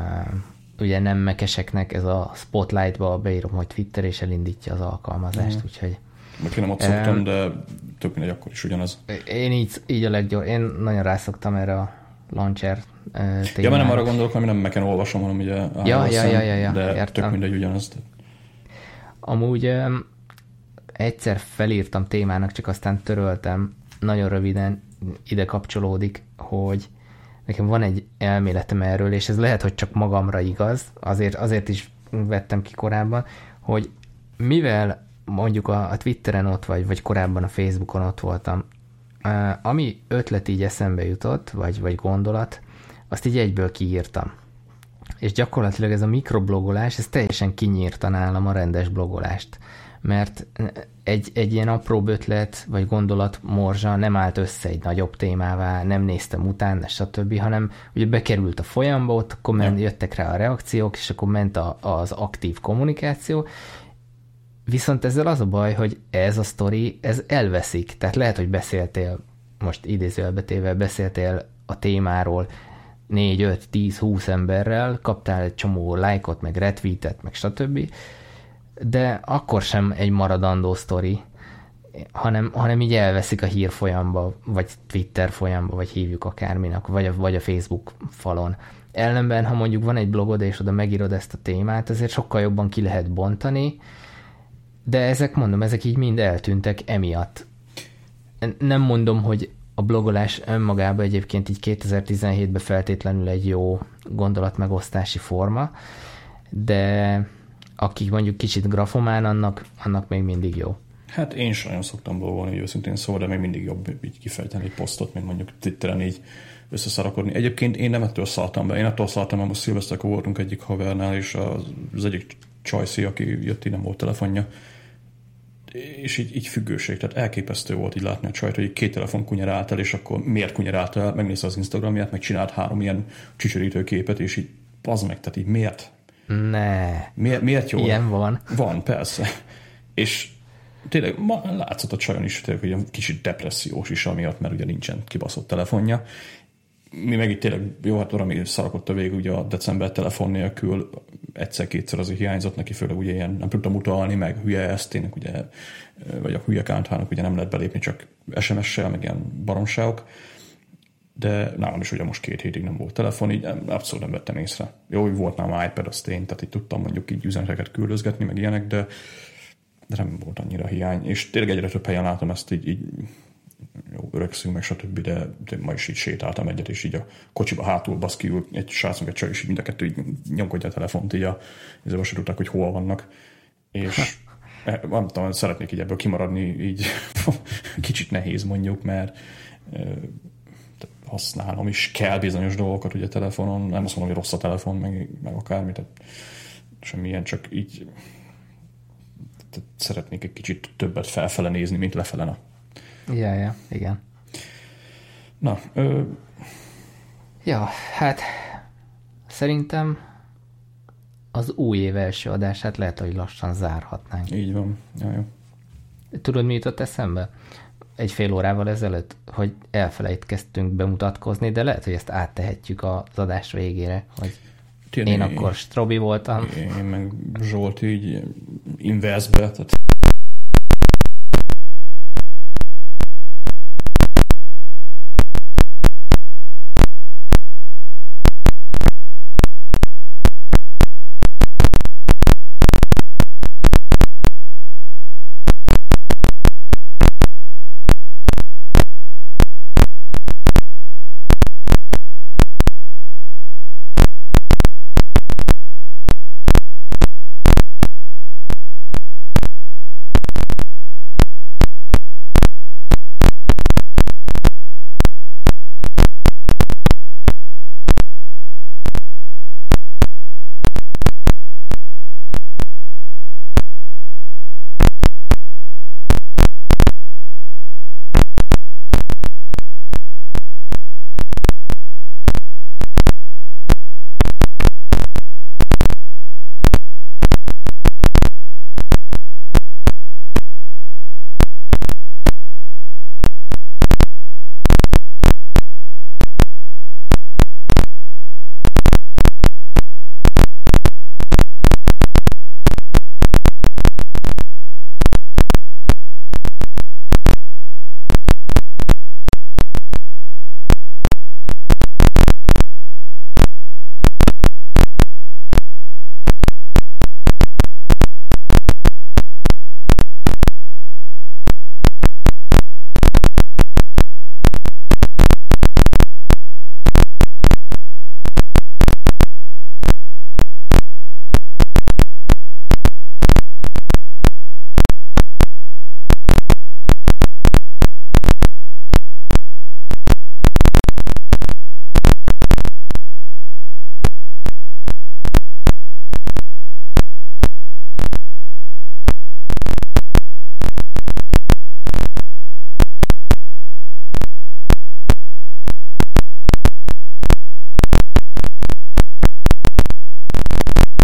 ugye nem mekeseknek ez a spotlightba beírom, hogy Twitter, és elindítja az alkalmazást, mm. úgyhogy Meg én nem ott szoktam, um, de tök mindegy, akkor is ugyanaz. Én így, így a leggyors, én nagyon rászoktam erre a launcher témára. Ja, mert nem arra gondolok, hogy nem meken olvasom, hanem ugye ja, ja, ja, ja, ja, de értem. tök mindegy ugyanaz. Amúgy um, egyszer felírtam témának, csak aztán töröltem, nagyon röviden ide kapcsolódik, hogy nekem van egy elméletem erről, és ez lehet, hogy csak magamra igaz, azért, azért is vettem ki korábban, hogy mivel mondjuk a, a Twitteren ott vagy, vagy korábban a Facebookon ott voltam, ami ötlet így eszembe jutott, vagy, vagy gondolat, azt így egyből kiírtam. És gyakorlatilag ez a mikroblogolás, ez teljesen kinyírta nálam a rendes blogolást mert egy, egy ilyen apró ötlet vagy gondolat morzsa nem állt össze egy nagyobb témává, nem néztem utána, stb., hanem ugye bekerült a folyamba, ott akkor ment, jöttek rá a reakciók, és akkor ment a, az aktív kommunikáció, Viszont ezzel az a baj, hogy ez a sztori, ez elveszik. Tehát lehet, hogy beszéltél, most idézőelbetével beszéltél a témáról 4, 5, 10, 20 emberrel, kaptál egy csomó lájkot, meg retweetet, meg stb., de akkor sem egy maradandó sztori, hanem, hanem így elveszik a hír folyamba, vagy Twitter folyamba, vagy hívjuk akárminak, vagy a, vagy a Facebook falon. Ellenben, ha mondjuk van egy blogod, és oda megírod ezt a témát, ezért sokkal jobban ki lehet bontani, de ezek, mondom, ezek így mind eltűntek emiatt. Nem mondom, hogy a blogolás önmagában egyébként így 2017-ben feltétlenül egy jó gondolatmegosztási forma, de aki mondjuk kicsit grafomán, annak, annak még mindig jó. Hát én sem nagyon szoktam blogolni, hogy őszintén szóval, de még mindig jobb így kifejteni egy posztot, mint mondjuk Twitteren így összeszarakodni. Egyébként én nem ettől szálltam be. Én attól szálltam, mert most szilveszterkor voltunk egyik havernál, és az egyik csajszi, aki jött, így nem volt telefonja, és így, így függőség, tehát elképesztő volt így látni a csajt, hogy két telefon kunyerált el, és akkor miért kunyerált el, megnézte az Instagramját, meg csinált három ilyen csücsörítő képet, és így az meg, tehát így miért? Ne. Miért, miért jó? Ilyen van. Van, persze. És tényleg ma látszott a csajon is, tényleg, hogy kicsit depressziós is amiatt, mert ugye nincsen kibaszott telefonja, mi meg itt tényleg, jó, hát szarakott a végig ugye a december telefon nélkül, egyszer-kétszer azért hiányzott neki, főleg ugye ilyen nem tudtam utalni, meg hülye esztének, ugye, vagy a hülye kánthának ugye nem lehet belépni csak SMS-sel, meg ilyen baromságok, de nálam is ugye most két hétig nem volt telefon, így abszolút nem vettem észre. Jó, hogy volt nálam iPad, azt én, tehát így tudtam mondjuk így üzeneteket küldözgetni, meg ilyenek, de, de nem volt annyira hiány. És tényleg egyre több helyen látom ezt így, így jó, öregszünk, meg stb., de, de ma is így sétáltam egyet, és így a kocsiba hátul basz ki, egy srácunk, egy csaj, és így mind a kettő így nyomkodja a telefont, így a, így se tudták, hogy hol vannak. És e, nem tudom, szeretnék így ebből kimaradni, így kicsit nehéz mondjuk, mert használom is kell bizonyos dolgokat ugye telefonon, nem azt mondom, hogy rossz a telefon, meg, meg akármi, tehát semmilyen, csak így tehát szeretnék egy kicsit többet felfele nézni, mint lefele. Na. Ja, ja, igen. Na, ö... Ja, hát szerintem az új év első adását lehet, hogy lassan zárhatnánk. Így van. Ja, jó. Tudod, mi jutott eszembe? Egy fél órával ezelőtt, hogy elfelejtkeztünk bemutatkozni, de lehet, hogy ezt áttehetjük az adás végére, hogy Tényleg, én akkor Strobi voltam. Én meg Zsolt így inverzbe, tehát